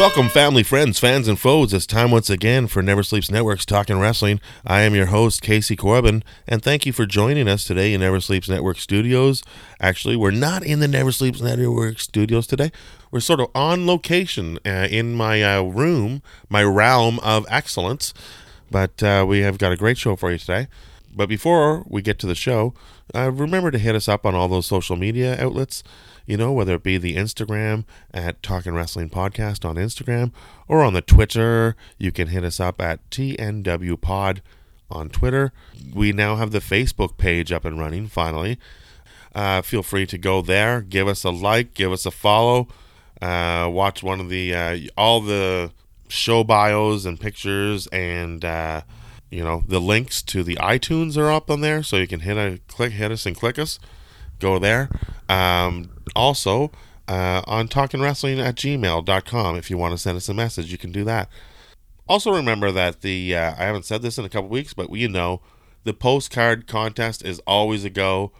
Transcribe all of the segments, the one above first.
Welcome, family, friends, fans, and foes. It's time once again for Never Sleeps Network's Talking Wrestling. I am your host, Casey Corbin, and thank you for joining us today in Never Sleeps Network studios. Actually, we're not in the Never Sleeps Network studios today. We're sort of on location uh, in my uh, room, my realm of excellence. But uh, we have got a great show for you today. But before we get to the show, uh, remember to hit us up on all those social media outlets you know, whether it be the Instagram at Talking Wrestling Podcast on Instagram or on the Twitter. You can hit us up at TNW Pod on Twitter. We now have the Facebook page up and running finally. Uh, feel free to go there, give us a like, give us a follow, uh, watch one of the uh, all the show bios and pictures and uh, you know the links to the iTunes are up on there, so you can hit a click, hit us and click us. Go there. Um, also, uh, on talkingwrestling at gmail.com. If you want to send us a message, you can do that. Also, remember that the, uh, I haven't said this in a couple weeks, but you know, the postcard contest is always a go.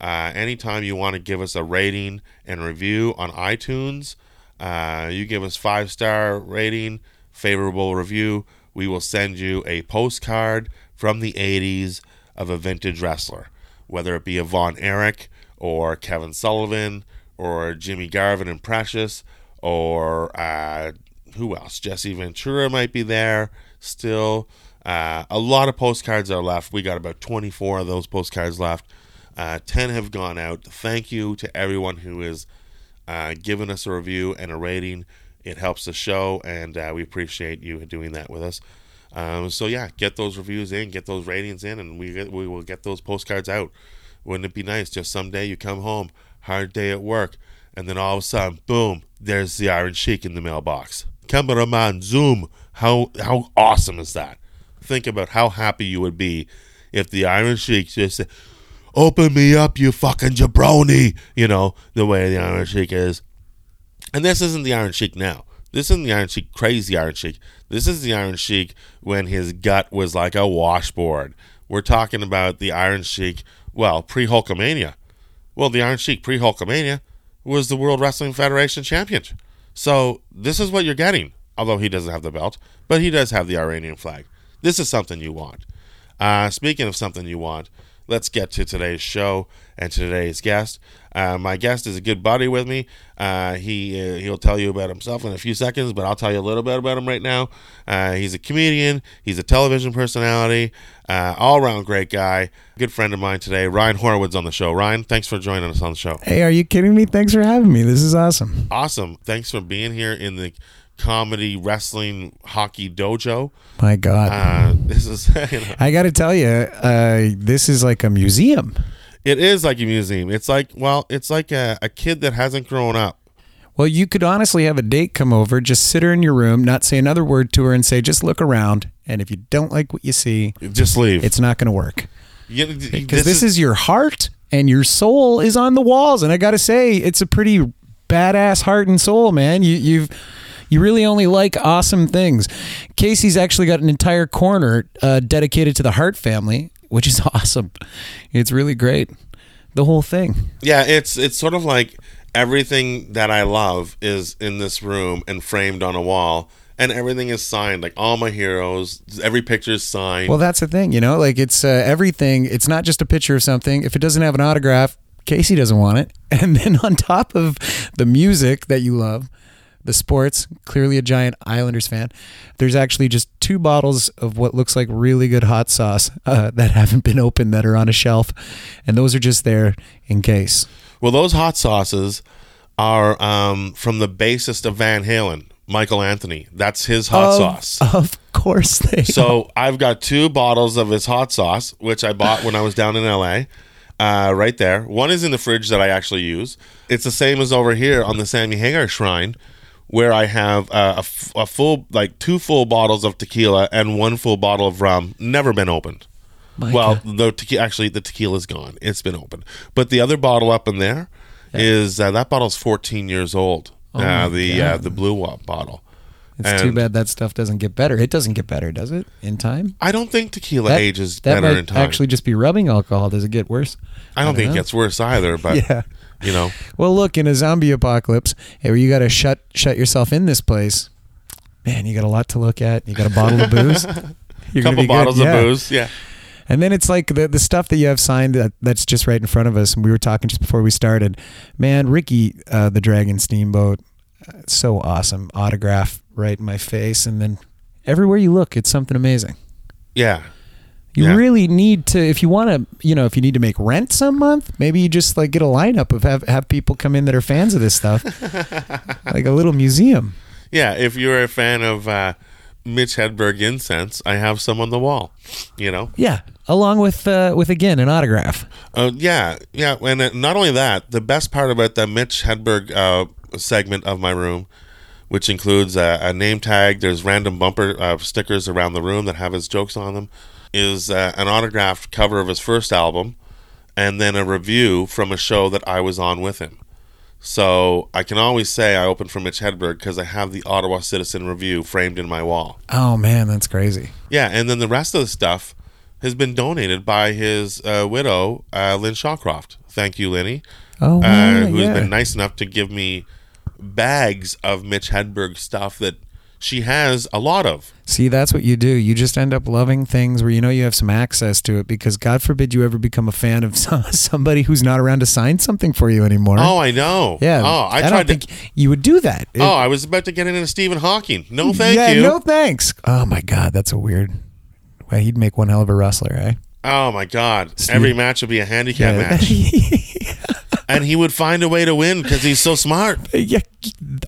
Uh, anytime you want to give us a rating and review on iTunes, uh, you give us five star rating, favorable review, we will send you a postcard from the 80s of a vintage wrestler, whether it be a Von Erich or Kevin Sullivan or Jimmy Garvin and Precious or uh, who else? Jesse Ventura might be there still. Uh, a lot of postcards are left. We got about 24 of those postcards left. Uh, 10 have gone out. Thank you to everyone who is uh, giving us a review and a rating. It helps the show, and uh, we appreciate you doing that with us. Um, so yeah, get those reviews in, get those ratings in, and we we will get those postcards out. Wouldn't it be nice? Just someday you come home, hard day at work, and then all of a sudden, boom, there's the Iron Sheik in the mailbox. Cameraman, zoom. How how awesome is that? Think about how happy you would be if the Iron Sheik just said, "Open me up, you fucking jabroni." You know the way the Iron Sheik is. And this isn't the Iron Sheik now. This isn't the Iron Sheik, crazy Iron Sheik. This is the Iron Sheik when his gut was like a washboard. We're talking about the Iron Sheik, well, pre Hulkamania. Well, the Iron Sheik pre Hulkamania was the World Wrestling Federation champion. So this is what you're getting. Although he doesn't have the belt, but he does have the Iranian flag. This is something you want. Uh, speaking of something you want, let's get to today's show and today's guest. Uh, my guest is a good buddy with me. Uh, he uh, he'll tell you about himself in a few seconds, but I'll tell you a little bit about him right now. Uh, he's a comedian. He's a television personality. Uh, all around great guy. Good friend of mine today, Ryan Horowitz on the show. Ryan, thanks for joining us on the show. Hey, are you kidding me? Thanks for having me. This is awesome. Awesome. Thanks for being here in the comedy wrestling hockey dojo. My God, Uh, this is you know, I got to tell you, uh, this is like a museum. it is like a museum. It's like well, it's like a, a kid that hasn't grown up. Well, you could honestly have a date come over, just sit her in your room, not say another word to her, and say, just look around. And if you don't like what you see, Just leave. it's not going to work. Because this, is, your heart and your soul is on the walls. And I got to say, it's a pretty badass heart and soul, man. You, you've. You really only like awesome things. Casey's actually got an entire corner uh, dedicated to the Hart family, which is awesome. It's really great. The whole thing. yeah. It's it's sort of like everything that I love is in this room and framed on a wall, and everything is signed. Like all my heroes, every picture is signed. Well, that's the thing, you know, like it's uh, everything. It's not just a picture of something. If it doesn't have an autograph, Casey doesn't want it. And then on top of the music that you love, the sports, clearly a giant Islanders fan, there's actually just two bottles of what looks like really good hot sauce uh, that haven't been opened that are on a shelf. And those are just there in case. Well, those hot sauces are um, from the bassist of Van Halen, Michael Anthony. That's his hot Of- sauce. Of course they So I've got two bottles of his hot sauce, which I bought when I was down in LA. Uh, right there. One is in the fridge that I actually use. It's the same as over here on the Sammy Hagar Shrine, where I have uh, a, f- a full, like two full bottles of tequila and one full bottle of rum, never been opened. My well, God. the tequila actually the tequila's gone. It's been opened, but the other bottle up in there is uh, that bottle's 14 years old. Oh uh, the uh, the blue bottle. it's too bad that stuff doesn't get better. It doesn't get better, does it? In time? I don't think tequila That- ages that better might in time. actually just be rubbing alcohol. Does it get worse? I don't think know. it gets worse either. But Yeah. You know, Well, look, in a zombie apocalypse, where you got to shut shut yourself in this place, man, you got a lot to look at. You got a bottle of booze. You're couple be good. bottles Yeah. of booze. Yeah. And then it's like the the stuff that you have signed that, that's just right in front of us. And we were talking just before we started. Man, Ricky, uh, the Dragon Steamboat, uh, so awesome. Autograph right in my face, and then everywhere you look, it's something amazing. Yeah. You Yeah. really need to if you want to, you know, if you need to make rent some month, maybe you just like get a lineup of have have people come in that are fans of this stuff, like a little museum. Yeah, if you're a fan of uh, Mitch Hedberg incense, I have some on the wall. You know, Yeah, along with uh, with again an autograph. uh, yeah, yeah, and uh, not only that, the best part about the Mitch Hedberg uh, segment of my room, which includes a, a name tag, there's random bumper uh, stickers around the room that have his jokes on them, is uh, an autographed cover of his first album, and then a review from a show that I was on with him. So I can always say I opened for Mitch Hedberg because I have the Ottawa Citizen Review framed in my wall. Oh man, that's crazy. Yeah, and then the rest of the stuff has been donated by his uh, widow, uh, Lynn Shawcroft. Thank you, Linny, Oh uh, wow, who's yeah. been nice enough to give me bags of Mitch Hedberg stuff that she has a lot of. See, that's what you do. You just end up loving things where you know you have some access to it because God forbid you ever become a fan of somebody who's not around to sign something for you anymore. Oh, I know. yeah. Oh, I, don't to. think you would do that. It- oh, I was about to get into Stephen Hawking. No, thank yeah, you. no thanks. Oh my God, that's a weird. Well, he'd make one hell of a wrestler, eh? Oh my God! Steve- Every match would be a handicap match, and he would find a way to win because he's so smart. yeah.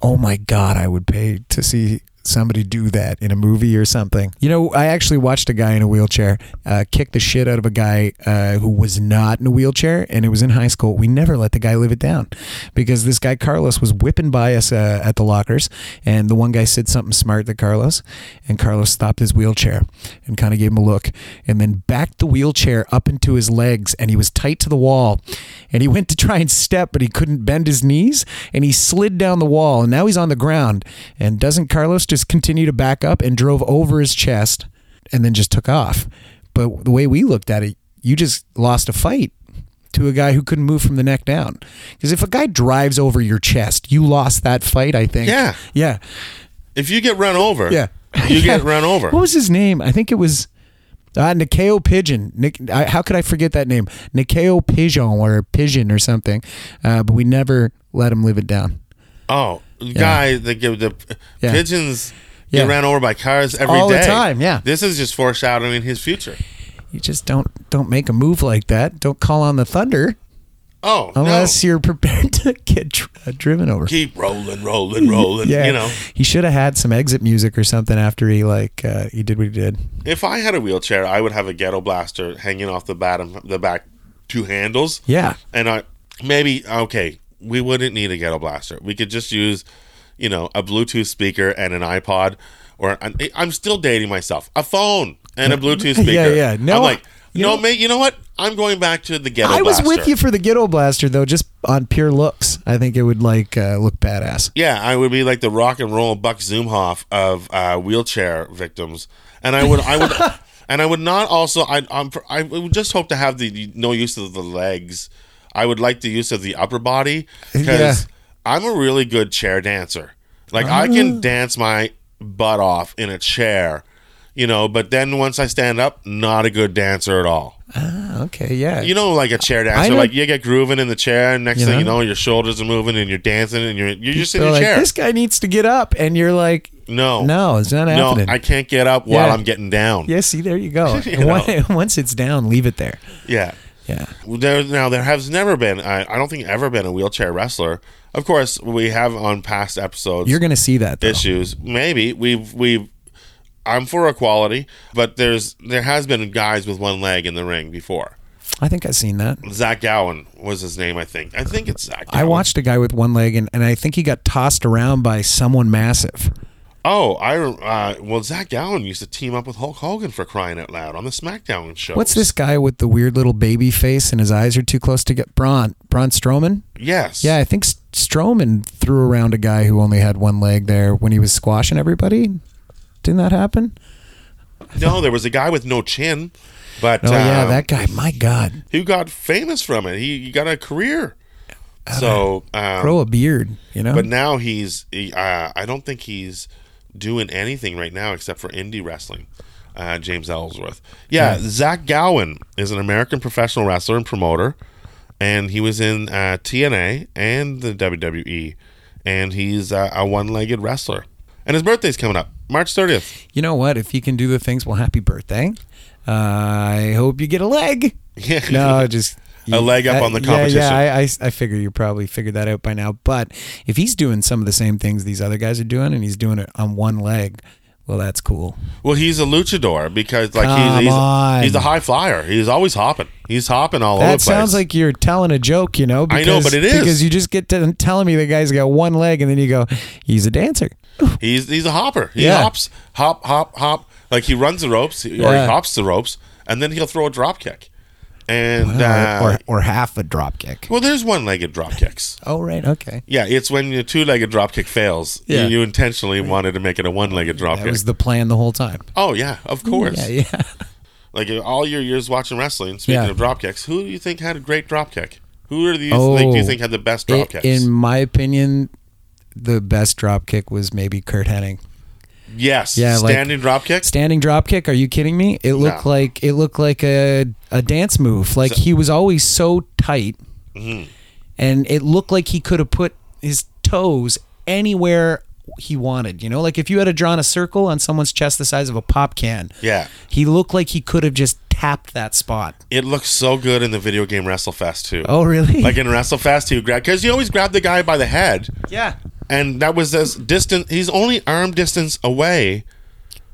Oh my God, I would pay to see somebody do that in a movie or something. You know, I actually watched a guy in a wheelchair uh, kick the shit out of a guy uh, who was not in a wheelchair, and it was in high school. We never let the guy live it down because this guy Carlos was whipping by us uh, at the lockers, and the one guy said something smart to Carlos, and Carlos stopped his wheelchair and kind of gave him a look, and then backed the wheelchair up into his legs, and he was tight to the wall, and he went to try and step, but he couldn't bend his knees, and he slid down the wall, and now he's on the ground. And doesn't Carlos just continue to back up and drove over his chest, and then just took off? But the way we looked at it, you just lost a fight to a guy who couldn't move from the neck down. Because if a guy drives over your chest, you lost that fight. I think. Yeah. Yeah. If you get run over, Yeah. you get run over. What was his name? I think it was uh, Nikeo Pigeon. Nick, I, how could I forget that name? Nikeo Pigeon or Pigeon or something. Uh, but we never let him live it down. Oh, guy that give the Yeah. pigeons Yeah. get ran over by cars every day All the time, yeah. This is just foreshadowing his future. You just don't don't make a move like that. Don't call on the thunder Oh, unless you're prepared to get dr- uh, driven over. Keep rolling, rolling, rolling. yeah, You know, he should have had some exit music or something after he like uh, he did what he did. if I had a wheelchair, I would have a ghetto blaster hanging off the bottom, the back two handles. Yeah, And I maybe okay, we wouldn't need a ghetto blaster. We could just use, you know, a Bluetooth speaker and an iPod, or an, I'm still dating myself. A phone and a Bluetooth speaker. Yeah, yeah. No, I'm like, you no, know- mate. You know what? I'm going back to the ghetto. I was blaster. with you for the ghetto blaster though, just on pure looks. I think it would like uh, look badass. Yeah, I would be like the rock and roll Buck Zumhofe of uh, wheelchair victims, and I would, I would, and I would not also. I, I'm, I would just hope to have the no use of the legs. I would like the use of the upper body because Yeah. I'm a really good chair dancer. Like I can dance my butt off in a chair, you know. But then once I stand up, not a good dancer at all. Ah, okay, yeah. You know, like a chair dancer, like you get grooving in the chair, and next You thing you know? know, your shoulders are moving and you're dancing, and you're you're just in They're your like, chair. this guy needs to get up, and you're like, no, no, it's not no, happening. I can't get up while Yeah. I'm getting down. yeah, see, there you go. You know? Once it's down, leave it there. Yeah. Yeah. There, now there has never been. I, I don't think ever been a wheelchair wrestler. Of course, we have on past episodes You're gonna see that though. issues. Maybe we've we've. I'm for equality, but there's there has been guys with one leg in the ring before. I think I've seen that. Zach Gowen was his name, I think. I think it's Zach. Gowen. I watched a guy with one leg, and, and I think he got tossed around by someone massive. Oh, I uh, well, Zach Gowen used to team up with Hulk Hogan for crying out loud on the SmackDown show. What's this guy with the weird little baby face and his eyes are too close to get Braun? Braun Strowman? Yes. Yeah, I think Strowman threw around a guy who only had one leg there when he was squashing everybody. Didn't that happen? No, there was a guy with no chin, but Oh yeah, um, that guy. My God, who got famous from it. He, he got a career. So, um, grow a beard. You know. but now he's. He, uh, I don't think he's doing anything right now except for indie wrestling. Uh, James Ellsworth. Yeah, Yeah. Zach Gowen is an American professional wrestler and promoter, and he was in uh, TNA and the WWE, and he's uh, a one-legged wrestler. And his birthday's coming up, March 30th. you know what? If he can do the things, well, happy birthday. Uh, I hope you get a leg. Yeah. No, just A leg up on the competition. Yeah, I, I, I figure you probably figured that out by now. But if he's doing some of the same things these other guys are doing, and he's doing it on one leg, well, that's cool. Well, he's a luchador because like Come he's he's, he's a high flyer. He's always hopping. He's hopping all over That the place. sounds like you're telling a joke, you know? I know, but it is. because you just get to telling me the guy's got one leg, and then you go, he's a dancer. he's he's a hopper. He Yeah. hops, hop, hop, hop. Like he runs the ropes or he hops the ropes, and then he'll throw a drop kick. And or, uh, or, or half a drop kick. well, there's one-legged drop kicks. Oh, right. Okay. Yeah, it's when your two-legged drop kick fails. Yeah. You, you intentionally wanted to make it a one-legged drop That kick. was the plan the whole time. oh yeah, of course. Yeah, yeah. Like uh, all your years watching wrestling. Speaking Yeah. of drop kicks, who do you think had a great drop kick? Who are these? like, do you Oh. think had the best drop I- kicks? In my opinion, the best drop kick was maybe Curt Hennig. Yes. Yeah, like- standing drop kick. Standing drop kick? Are you kidding me? It looked No. like it looked like a a dance move. Like So- he was always so tight, Mm-hmm. and it looked like he could have put his toes anywhere he wanted. You know, like if you had drawn a circle on someone's chest the size of a pop can, Yeah. he looked like he could have just tapped that spot. It looks so good in the video game WrestleFest too. Oh, really? Like in WrestleFest, he grab because you always grab the guy by the head, yeah. And that was as distant. He's only arm distance away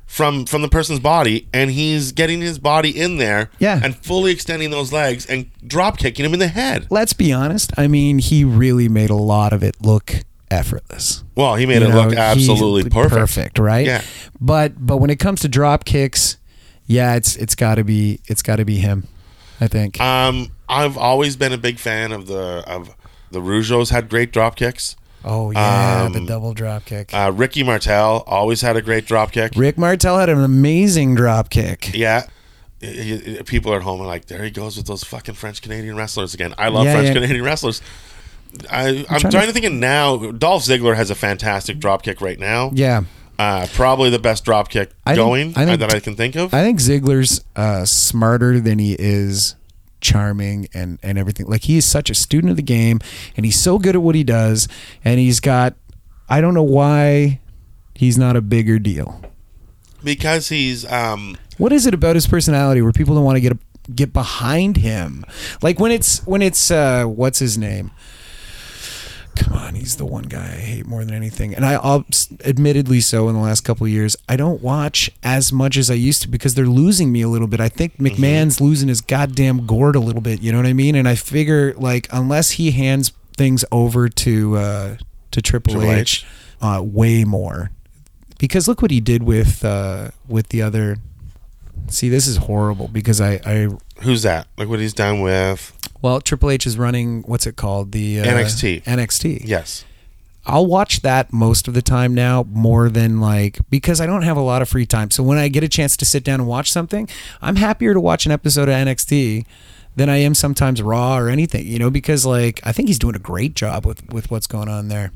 from from the person's body, and he's getting his body in there, Yeah. and fully extending those legs and drop kicking him in the head. Let's be honest. I mean, he really made a lot of it look effortless. Well, he made You it know, look absolutely perfect. Perfect, right? Yeah. But but when it comes to drop kicks, yeah, it's it's got to be it's got to be him. I think. Um, I've always been a big fan of the of the Rougeaus had great drop kicks. Oh yeah, the um, double drop kick. Uh, Ricky Martel always had a great drop kick. Rick Martel had an amazing drop kick. Yeah. People at home are like, there he goes with those fucking French Canadian wrestlers again. I love Yeah, French yeah. Canadian wrestlers. I, I'm trying trying, to- to think of now. Dolph Ziggler has a fantastic drop kick right now. Yeah. Uh, probably the best drop kick I think- going I think- uh, that I can think of. I think Ziggler's uh, smarter than he is charming and, and everything. Like he is such a student of the game and he's so good at what he does and he's got I don't know why he's not a bigger deal. because he's um, What is it about his personality where people don't want to get get behind him? Like when it's when it's uh, what's his name? Come on, he's the one guy I hate more than anything, and I, I'll admittedly so in the last couple of years. I don't watch as much as I used to because they're losing me a little bit. I think Mm-hmm. McMahon's losing his goddamn gourd a little bit. You know what I mean? And I figure like unless he hands things over to uh, to Triple, Triple H, H. Uh, way more because look what he did with uh, with the other. See, this is horrible because I, I who's that? Like what he's done with. well, Triple H is running what's it called the uh, NXT. NXT. Yes. I'll watch that most of the time now more than like because I don't have a lot of free time. So when I get a chance to sit down and watch something, I'm happier to watch an episode of NXT than I am sometimes Raw or anything, you know, because like I think he's doing a great job with with what's going on there.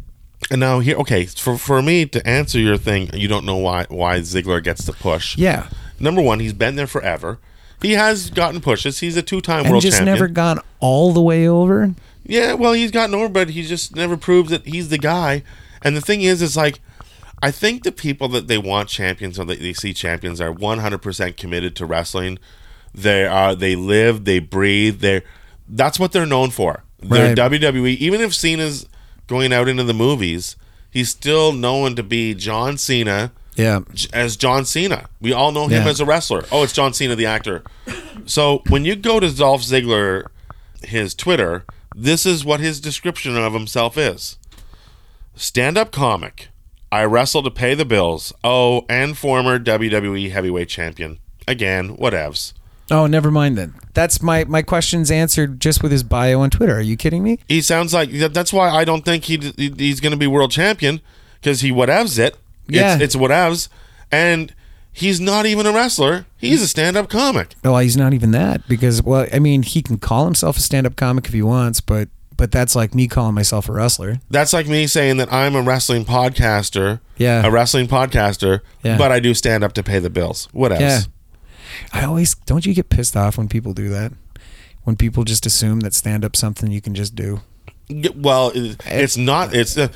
And now here, okay, for for me to answer your thing, you don't know why why Ziggler gets the push. Yeah. Number one, he's been there forever. He has gotten pushes. He's a two-time And world just champion. never gone all the way over. Yeah, well, he's gotten over, but he just never proved that he's the guy. And the thing is, is like, I think the people that they want champions or that they see champions are 100% committed to wrestling. They are, they live, they breathe. They, that's what they're known for. They're Right. WWE. Even if Cena's going out into the movies, he's still known to be John Cena. Yeah. As John Cena. We all know him Yeah. as a wrestler. Oh, it's John Cena, the actor. So when you go to Dolph Ziggler, his Twitter, this is what his description of himself is stand up comic. I wrestle to pay the bills. Oh, and former WWE heavyweight champion. Again, whatevs. Oh, never mind then. That's my my questions answered just with his bio on Twitter. Are you kidding me? He sounds like that's why I don't think he he's going to be world champion because he whatevs it. Yeah. It's, it's whatevs, and he's not even a wrestler. He's a stand-up comic. No, he's not even that because well, I mean, he can call himself a stand-up comic if he wants, but but that's like me calling myself a wrestler. That's like me saying that I'm a wrestling podcaster. Yeah. A wrestling podcaster, Yeah. but I do stand up to pay the bills. What else? Yeah. I always don't you get pissed off when people do that? When people just assume that stand-up something you can just do. Well, it's not. It's. Uh,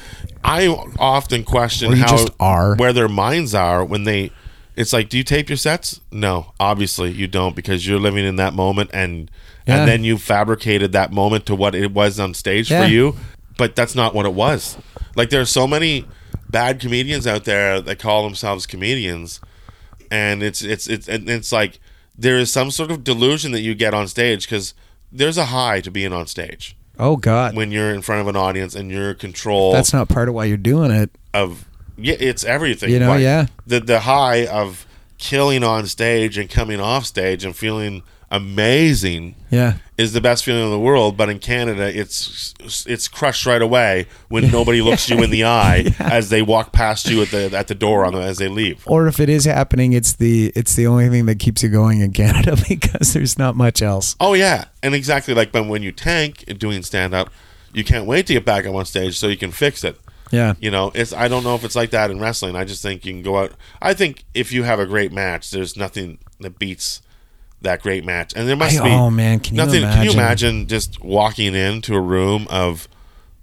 I often question how are. where their minds are when they. It's like, do you tape your sets? No, obviously you don't because you're living in that moment and Yeah. and then you fabricated that moment to what it was on stage Yeah. for you. But that's not what it was. Like there are so many bad comedians out there that call themselves comedians, and it's it's it's and it's like there is some sort of delusion that you get on stage because there's a high to being on stage Oh God, when you're in front of an audience and you're in control that's not part of why you're doing it. of yeah, it's everything. You know, yeah. The the high of killing on stage and coming off stage and feeling amazing Yeah, is the best feeling in the world. But in Canada, it's it's crushed right away when nobody looks you in the eye as they walk past you at the at the door on the, as they leave. or if it is happening, it's the it's the only thing that keeps you going in Canada because there's not much else. Oh yeah, and exactly like when when you tank in doing stand up, you can't wait to get back on one stage so you can fix it. Yeah, You know, it's I don't know if it's like that in wrestling. I just think you can go out. I think if you have a great match, there's nothing that beats that great match. And there must I- be oh, man, can you nothing. Can you imagine? just walking into a room of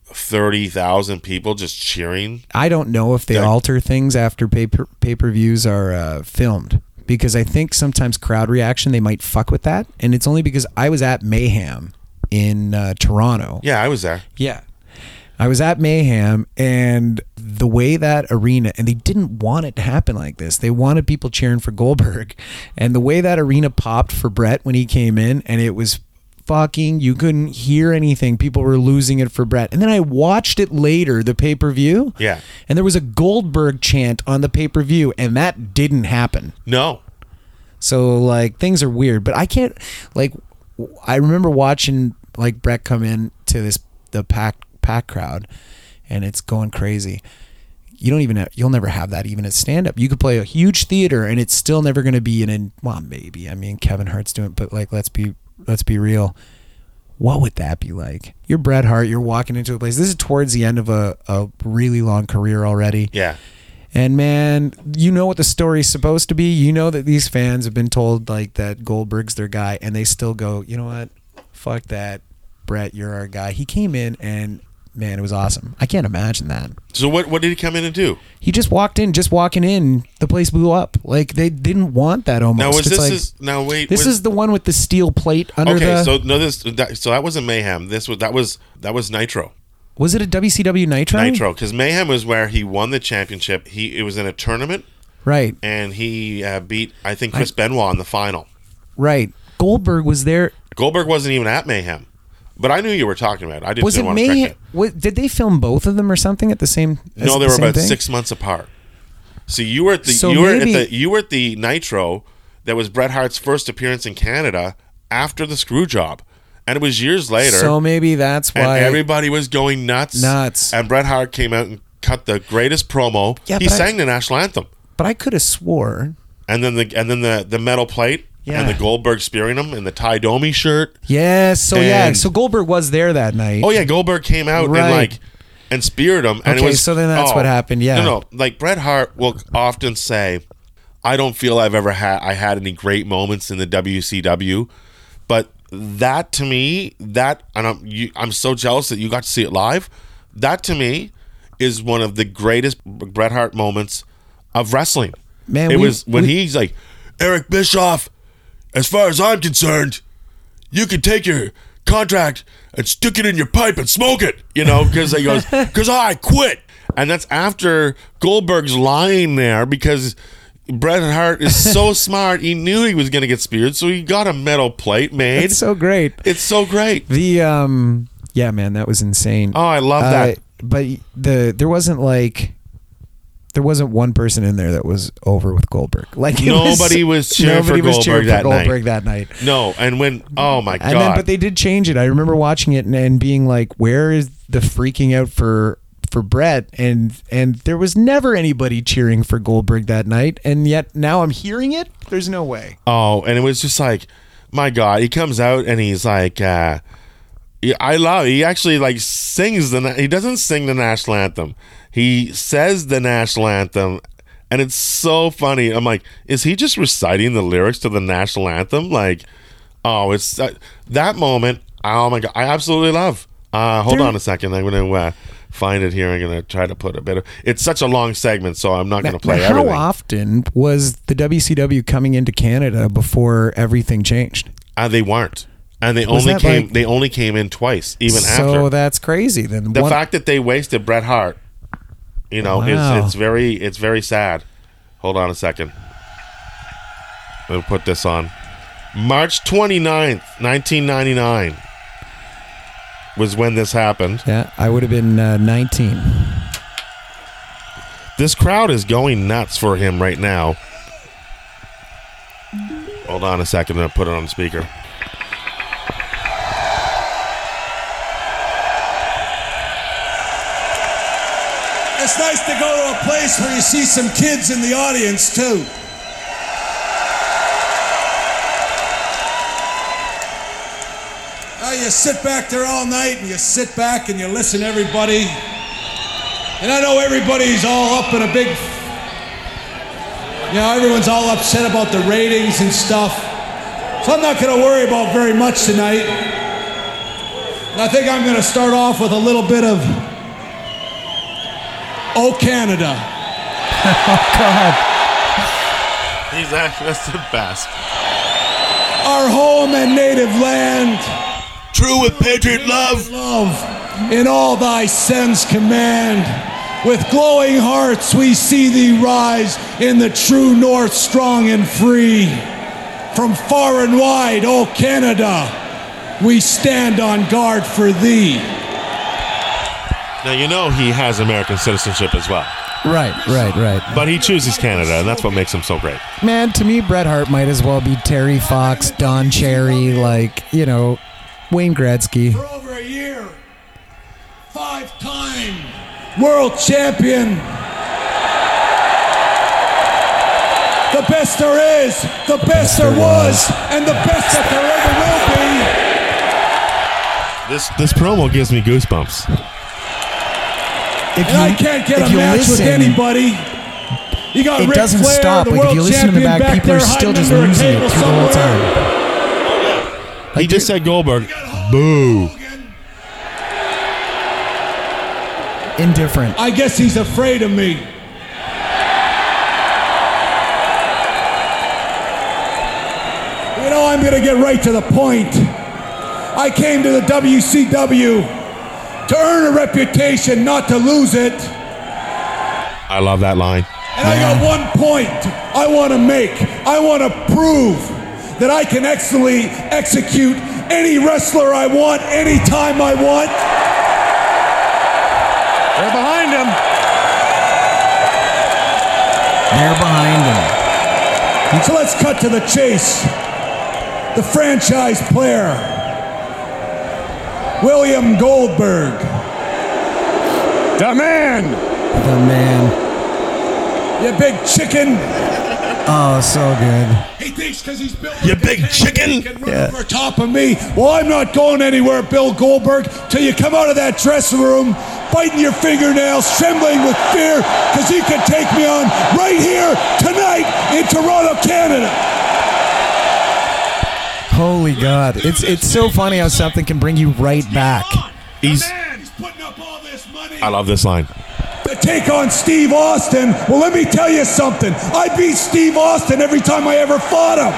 thirty thousand people just cheering? I don't know if they Yeah. alter things after pay pay per views are uh, filmed because I think sometimes crowd reaction they might fuck with that, and it's only because I was at Mayhem in uh, Toronto. Yeah, I was there. Yeah. I was at Mayhem and the way that arena and they didn't want it to happen like this. They wanted people cheering for Goldberg. And the way that arena popped for Bret when he came in and it was fucking you couldn't hear anything. People were losing it for Bret. And then I watched it later, the pay-per-view. Yeah. And there was a Goldberg chant on the pay-per-view and that didn't happen. No, So like things are weird, but I can't like I remember watching like Bret come in to this the pack pack crowd and it's going crazy. You don't even have, you'll never have that even at stand up. You could play a huge theater and it's still never going to be in an well maybe. I mean Kevin Hart's doing it, but like let's be let's be real. What would that be like? You're Bret Hart, you're walking into a place. This is towards the end of a, a really long career already. yeah, And man, you know what the story's supposed to be. You know that these fans have been told like that Goldberg's their guy, and they still go, you know what? Fuck that, Bret, you're our guy. He came in and man, it was awesome. I can't imagine that. So what what did he come in and do? He just walked in, just walking in, the place blew up. Like they didn't want that almost. Now was It's this like- is now wait this was- is the one with the steel plate under the okay. the. So no, this that, so that wasn't mayhem. This was that was that was Nitro. was it a WCW Nitro? Nitro because mayhem was where he won the championship. He it was in a tournament Right, and he uh, beat I think Chris Benoit in the final. right. Goldberg was there. Goldberg wasn't even at Mayhem, but I knew you were talking about. it. I just Was it didn't want to Mayhem? correct What, did they film both of them or something at the same? No, they the were about thing? six months apart. See, you were at the So you were maybe- at the you were at the Nitro that was Bret Hart's first appearance in Canada after the screw job, and it was years later. So maybe that's and why. everybody was going nuts. Nuts. And Bret Hart came out and cut the greatest promo. Yeah, he but I- sang the national anthem. but I could have swore. And then the and then the, the metal plate Yeah. and the Goldberg spearing him and the Tie Domi shirt. Yes. So yeah. So Goldberg was there that night. Oh yeah, Goldberg came out Right. and like and speared him. And Okay, it was, so then that's what oh, happened, yeah. No, no. Like Bret Hart will often say, "I don't feel I've ever had I had any great moments in the WCW," but that to me, that and I'm you, I'm so jealous that you got to see it live. That to me is one of the greatest Bret Hart moments of wrestling. Man, it we- was when we- he's like, Eric Bischoff. As far as I'm concerned, you can take your contract and stick it in your pipe and smoke it, you know, because he goes, because I quit. and that's after Goldberg's lying there because Bret Hart is so smart. He knew he was going to get speared, so he got a metal plate made. It's so great. it's so great. The um yeah, man, that was insane. Oh, I love that. Uh, but the there wasn't like there wasn't one person in there that was over with Goldberg. Like Nobody was cheering for nobody was Goldberg cheering that for night. That night. No, and when oh my And god, then, but they did change it. I remember watching it and, and being like, "Where is the freaking out for for Bret?" And and there was never anybody cheering for Goldberg that night. And yet now I'm hearing it. There's no way. Oh, and it was just like, my God, he comes out and he's like, uh, I love. He actually like sings the. He doesn't sing the national anthem. He says the national anthem, and it's so funny. I'm like, is he just reciting the lyrics to the national anthem? Like, oh, it's that, that moment. Oh my God, I absolutely love. Uh, hold on a second. I'm gonna uh, find it here. I'm gonna try to put a bit of. It's such a long segment, so I'm not gonna play how everything. often was the WCW coming into Canada before everything changed? Uh, they weren't, and they Was only came. like- they only came in twice, even so after. So that's crazy. Then the one- fact that they wasted Bret Hart, you know, Wow. it's it's very it's very sad. Hold on a second. We'll put this on. March 29th, 1999 was when this happened. yeah, I would have been uh, 19. This crowd is going nuts for him right now. Hold on a second. I'm going to put it on the speaker. It's nice to go to a place where you see some kids in the audience, too. You sit back there all night and you sit back and you listen to everybody. And I know everybody's all up in a big. You know, everyone's all upset about the ratings and stuff. So I'm not going to worry about very much tonight. And I think I'm going to start off with a little bit of Oh Canada. oh, God, He's actually that's the best. Our home and native land, True with patriot love. love in all thy sends command. With glowing hearts we see thee rise in the true north strong and free. From far and wide, O Canada, we stand on guard for thee. Now you know he has American citizenship as well, right, right, right. but he chooses Canada, and that's what makes him so great. Man, to me, Bret Hart might as well be Terry Fox, Don Cherry, like you know, Wayne Gretzky. For over a year, five time world champion. The best there is, the best, there there was, was. and the best that there ever will be. This this promo gives me goosebumps. If And I can't get if a you match with listen- anybody. You got It Ric doesn't Flair, stop. the Like if you listen in the champion back, people are still just losing it table through the whole somewhere. time. He just said Goldberg. You got Hulk Boo. Indifferent. I guess he's afraid of me. You know, I'm going to get right to the point. I came to the WCW to earn a reputation, not to lose it. I love that line. And I got one point I want to make. I want to prove that I can excellently execute any wrestler I want, anytime I want. They're behind him. They're behind him. So let's cut to the chase. The franchise player, William Goldberg. The man. The man. You big chicken. Oh, so good. He thinks because he's built You big pancake, chicken. Can run Yeah. over top of me. Well, I'm not going anywhere, Bill Goldberg, till you come out of that dressing room biting your fingernails, trembling with fear, because you can take me on right here tonight in Toronto, Canada. Holy God. It's it's so funny how something can bring you right back. He's. He's putting up all this money. I love this line. to take on Steve Austin. Well, let me tell you something. I beat Steve Austin every time I ever fought him.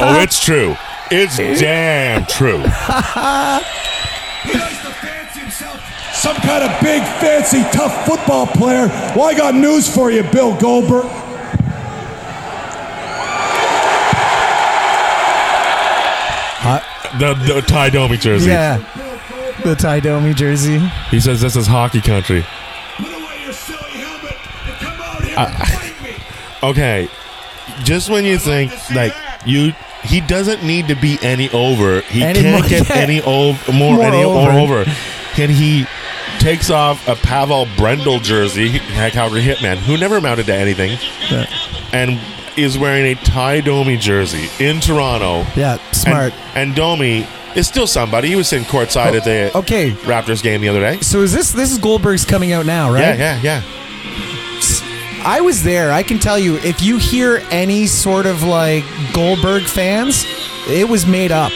Oh, it's true. It's damn true. He likes to fancy himself some kind of big, fancy, tough football player. Well, I got news for you, Bill Goldberg. The, the Tie Domi jersey. Yeah. The Tie Domi jersey. He says this is hockey country. Put uh, away your silly helmet and come out here and fight me. Okay, just when you think like you, he doesn't need to be any over. He Any can't more- get yeah. any over more, More any over. more over. Can he? Takes off a Pavel Brendl jersey, Calgary Hitman, who never amounted to anything, and is wearing a Tie Domi jersey in Toronto. Yeah, smart. And, and Domi is still somebody. He was sitting courtside at the oh, okay. Raptors game the other day. So is this this is Goldberg's coming out now, right? Yeah, yeah, yeah. I was there. I can tell you, if you hear any sort of like Goldberg fans, it was made up.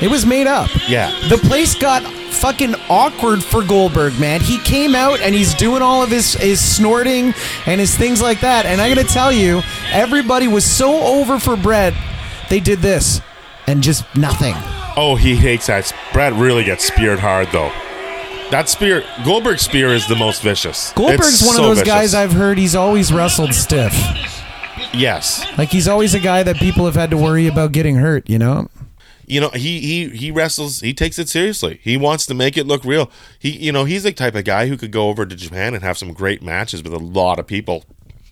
It was made up. Yeah. The place got fucking awkward for Goldberg, man. He came out and he's doing all of his his snorting and his things like that. And I got to tell you, everybody was so over for Bret. They did this and just nothing. Oh, he hates that. Brad really gets speared hard though. That spear, Goldberg's spear is the most vicious. Goldberg's It's one so of those vicious. guys I've heard he's always wrestled stiff. Yes, Like he's always a guy that people have had to worry about getting hurt, you know? You know he he he wrestles. He takes it seriously. He wants to make it look real. He you know he's the type of guy who could go over to Japan and have some great matches with a lot of people.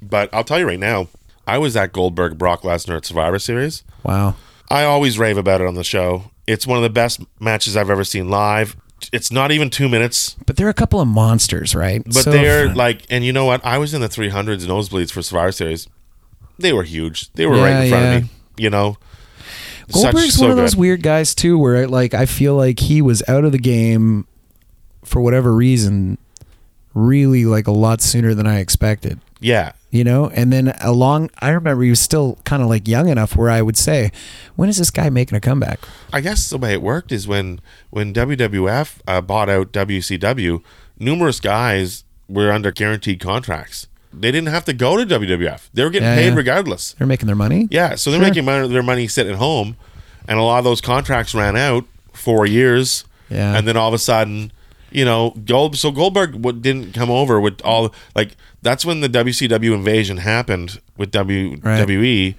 But I'll tell you right now, I was at Goldberg Brock Lesnar at Survivor Series. Wow. I always rave about it on the show. It's one of the best matches I've ever seen live. It's not even two minutes. But they're a couple of monsters, right? But So they're fun. like, and you know what? I was in the 300s nosebleeds for Survivor Series. They were huge. They were right in front yeah. of me. You know, Such- Goldberg's so one of those good. weird guys too, where like I feel like he was out of the game for whatever reason, really like a lot sooner than I expected. Yeah, You know, and then along, I remember he was still kind of like young enough where I would say, "When is this guy making a comeback?" I guess the way it worked is when when WWF uh, bought out WCW, numerous guys were under guaranteed contracts. They didn't have to go to WWF. They were getting Yeah, paid yeah. regardless. They're making their money. Yeah, so they're Sure. making money, their money sitting at home, and a lot of those contracts ran out four years. Yeah. and then all of a sudden, you know, Gold. So Goldberg didn't come over with all like that's when the WCW invasion happened with WWE.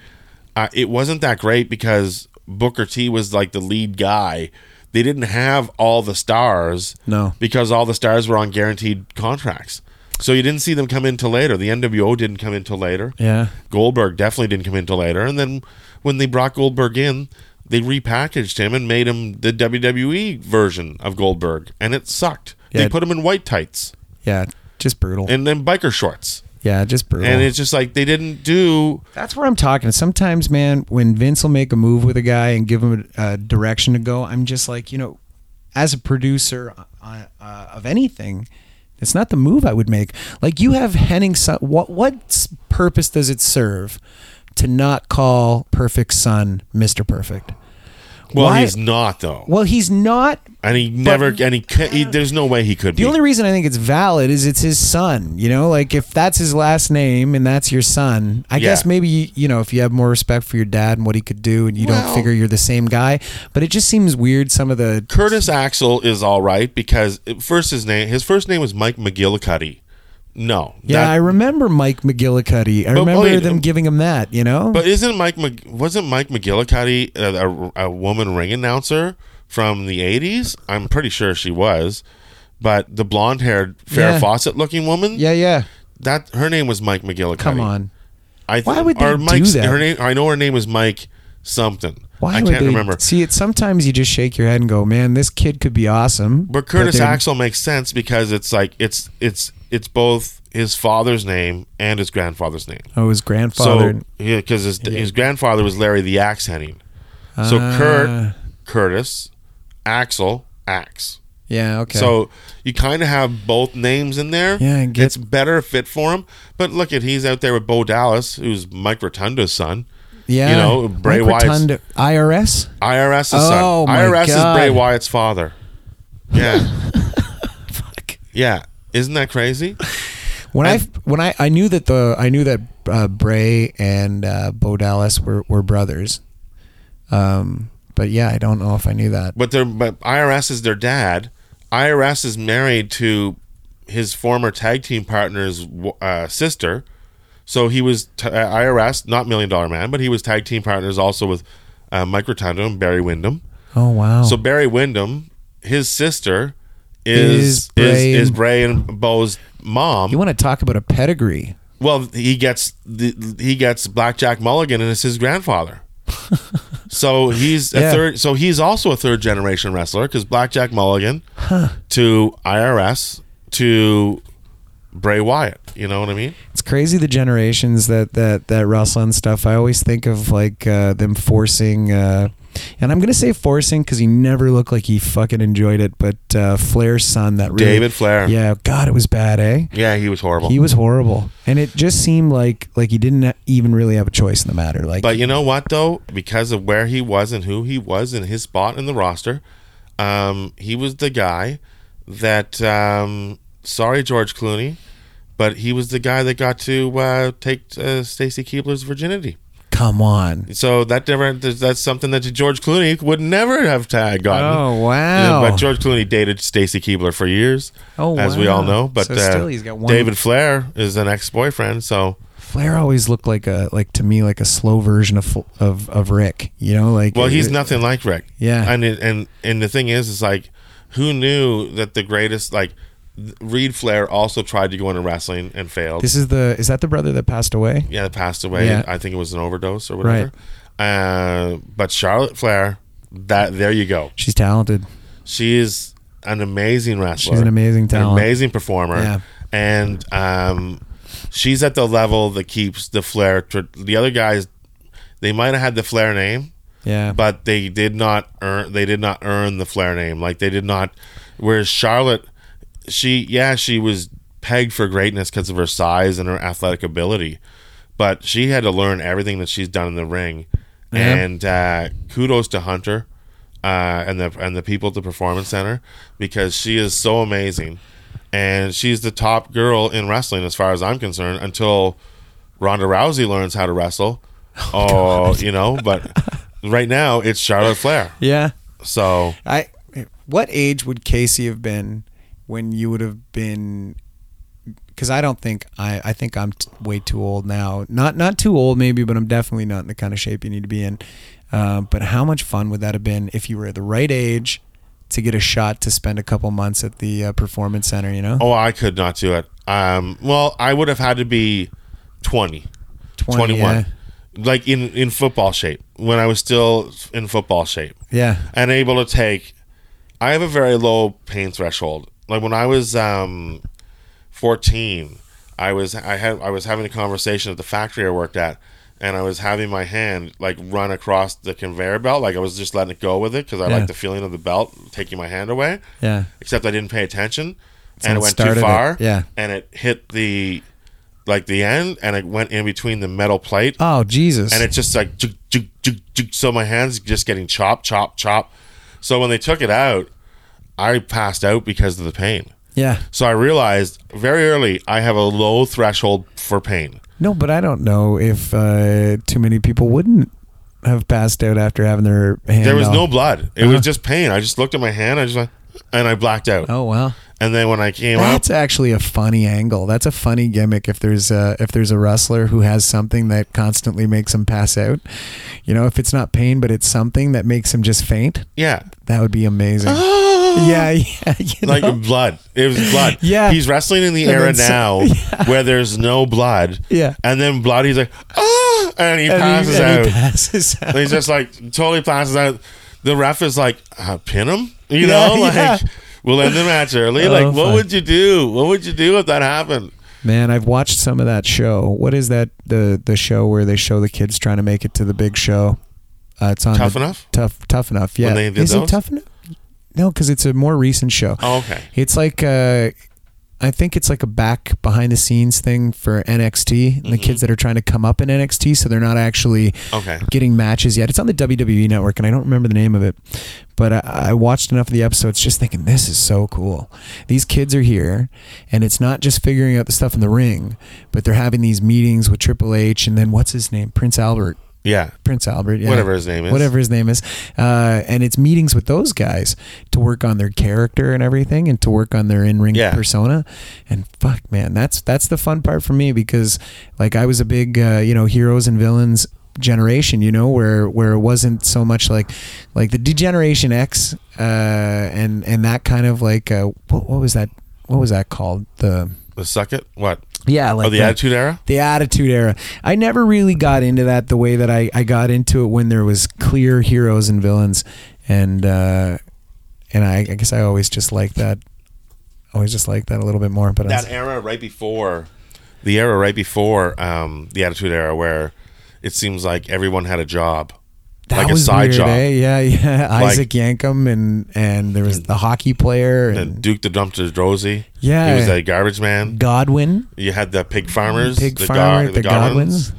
Uh, it wasn't that great because Booker T was like the lead guy. They didn't have all the stars. No. because all the stars were on guaranteed contracts. So you didn't see them come in till later. The NWO didn't come in till later. Yeah. Goldberg definitely didn't come in till later. And then when they brought Goldberg in, they repackaged him and made him the WWE version of Goldberg, and it sucked. Yeah. They put him in white tights Yeah, just brutal. and then biker shorts, yeah, just brutal. and it's just like they didn't do. That's where I'm talking. Sometimes, man, when Vince will make a move with a guy and give him a, a direction to go, I'm just like, you know, as a producer uh, uh, of anything, it's not the move I would make. Like you have Hennig. What what purpose does it serve to not call Perfect Son Mister Perfect? Well, Why- he's not though, Well, he's not. and he never, and he, he there's no way he could be The be. only reason I think it's valid is it's his son. You know, like if that's his last name and that's your son, I Yeah. guess maybe you know if you have more respect for your dad and what he could do, and you Well- don't figure you're the same guy. But it just seems weird. Some of the Curtis Axel is all right because first his name, his first name was Mike McGillicutty. No, yeah, that- I remember Mike McGillicutty. I But remember wait, them um, giving him that. You know, But isn't Mike wasn't Mike McGillicuddy a, a, a woman ring announcer from the '80s? I'm pretty sure she was. But the blonde-haired, Farrah Yeah. Fawcett looking woman, yeah, yeah. that her name was Mike McGillicuddy. Come on, I th- Why would they do that? Her name, I know her name is Mike something. Why I would can't they remember. See, it sometimes you just shake your head and go, "Man, this kid could be awesome." But Curtis they're- Axel makes sense because it's like it's it's it's both his father's name and his grandfather's name. Oh, his grandfather. So yeah, because his, his grandfather was Larry the Axe Hennig. So Kurt, Ah. Curtis, Axel, Axe. yeah, okay. So you kind of have both names in there. Yeah, get- it's better fit for him. But look at he's out there with Bo Dallas, who's Mike Rotundo's son. Yeah, you know, Bray Mike Wyatt's- Rotunda- IRS. IRS's Oh, son. my IRS God. is Bray Wyatt's father. Yeah. Fuck. Yeah. Isn't that crazy? When I when I I knew that the I knew that uh, Bray and uh, Bo Dallas were were brothers. Um, but yeah, I don't know if I knew that. But they're but IRS is their dad. IRS is married to his former tag team partner's uh, sister. So he was t- uh, IRS, not Million Dollar Man, but he was tag team partners also with uh, Mike Rotundo and Barry Windham. Oh wow. So Barry Windham, his sister, is Is is Bray is, and- Bray and Bo's mom. you want to talk about a pedigree? Well, he gets the, he gets Blackjack Mulligan, and it's his grandfather. so he's a Yeah. third. So he's also a third generation wrestler because Blackjack Mulligan to IRS to Bray Wyatt. You know what I mean? It's crazy the generations that that that wrestle and stuff. I always think of like uh, them forcing, uh, and I'm gonna say forcing because he never looked like he fucking enjoyed it. But uh, Flair's son, that really, David Flair. yeah, God, it was bad, eh? Yeah, he was horrible. He was horrible, and it just seemed like like he didn't even really have a choice in the matter. Like, But you know what though? Because of where he was and who he was and his spot in the roster, um, he was the guy that um, sorry George Clooney, but he was the guy that got to uh, take uh, Stacy Keibler's virginity. come on. So that never that's something that George Clooney would never have tag gotten. Oh wow! but George Clooney dated Stacy Keebler for years, Oh, as we all know. But So uh, still he's got one- David Flair is an ex-boyfriend, so Flair always looked like a like to me like a slow version of of of Rick. You know, like Well, he's it- nothing like Rick. Yeah. and it, and and the thing is, is like, who knew that the greatest like Reid Flair also tried to go into wrestling and failed. This is the is that the brother that passed away? yeah, that passed away. Yeah. I think it was an overdose or whatever. Uh, but Charlotte Flair, that there you go. She's talented. She is an amazing wrestler. She's an amazing an talent. amazing performer. Yeah. and um, she's at the level that keeps the Flair. The other guys, they might have had the Flair name Yeah, but they did not earn they did not earn the Flair name. Like they did not. Whereas Charlotte, she yeah she was pegged for greatness because of her size and her athletic ability, but she had to learn everything that she's done in the ring. Yeah. And uh, kudos to Hunter uh, and the and the people at the Performance Center because she is so amazing, and she's the top girl in wrestling as far as I'm concerned until Ronda Rousey learns how to wrestle. Oh, you know, but right now it's Charlotte Flair. yeah. So I. What age would Casey have been when you would have been? Because I don't think I. I think I'm t- way too old now. Not not too old maybe, but I'm definitely not in the kind of shape you need to be in. Uh, but how much fun would that have been if you were at the right age to get a shot to spend a couple months at the uh, performance center? You know, oh, I could not do it. Um, well, I would have had to be 20, 21. yeah. Like in in football shape when I was still in football shape. Yeah. and able to take I have a very low pain threshold. Like when I was um 14, I was I had I was having a conversation at the factory I worked at and I was having my hand like run across the conveyor belt like I was just letting it go with it because I Yeah. like the feeling of the belt taking my hand away Yeah. except I didn't pay attention and it it went too it, far yeah. and it hit the like the end and it went in between the metal plate Oh Jesus. and it's just like jug, jug, jug. so my hands just getting chop chop chop so when they took it out i passed out because of the pain yeah. so i realized very early i have a low threshold for pain No, but I don't know if uh, too many people wouldn't have passed out after having their hand. there was off. no blood it Uh-huh. was just pain i just looked at my hand i just went and i blacked out Oh wow. And then when i came That's up actually a funny angle. That's a funny gimmick. If there's a if there's a wrestler who has something that constantly makes him pass out, you know, if it's not pain but it's something that makes him just faint, yeah that would be amazing. yeah, yeah. You like know? blood it was blood Yeah. he's wrestling in the And era so- now yeah. where there's no blood Yeah. and then blood he's like ah and he And he- passes and out he passes out. He's just like totally passes out. The ref is like, uh, pin him, you Yeah, know, like. We'll end the match early. Oh, like, what fun. would you do? What would you do if that happened? Man, I've watched some of that show. What is that? The the show where they show the kids trying to make it to the big show. Uh, it's on Tough the- enough. Tough, tough enough. Yeah. When they did is those? it tough enough? No, because it's a more recent show. Oh, okay. It's like uh, I think it's like a back behind the scenes thing for NXT and the Mm-hmm. kids that are trying to come up in NXT, so they're not actually Okay. getting matches yet. It's on the WWE network, and I don't remember the name of it, but I, I watched enough of the episodes just thinking this is so cool. These kids are here, and it's not just figuring out the stuff in the ring, but they're having these meetings with Triple H and then what's his name, Prince Albert. Yeah. Prince Albert, yeah. Whatever his name is. whatever his name is, uh, and it's meetings with those guys to work on their character and everything, and to work on their in ring Yeah. persona. And fuck, man, that's that's the fun part for me because like I was a big uh, you know heroes and villains generation you know where where it wasn't so much like like the degeneration x uh and and that kind of like uh what, what was that what was that called the The suck it? What? yeah like oh, the, Attitude Era? the attitude era i never really got into that the way that i, I got into it when there was clear heroes and villains and uh and i, I guess i always just like that always just like that a little bit more but That I, era right before, the era right before um, the Attitude Era, where it seems like everyone had a job, that like a was side weird, job. eh? yeah yeah Like- isaac yankem and and there was the hockey player And and Duke the Dumpster Droese. Yeah. He was a garbage man. godwin You had the pig farmers. pig the, farmer Go- the, godwins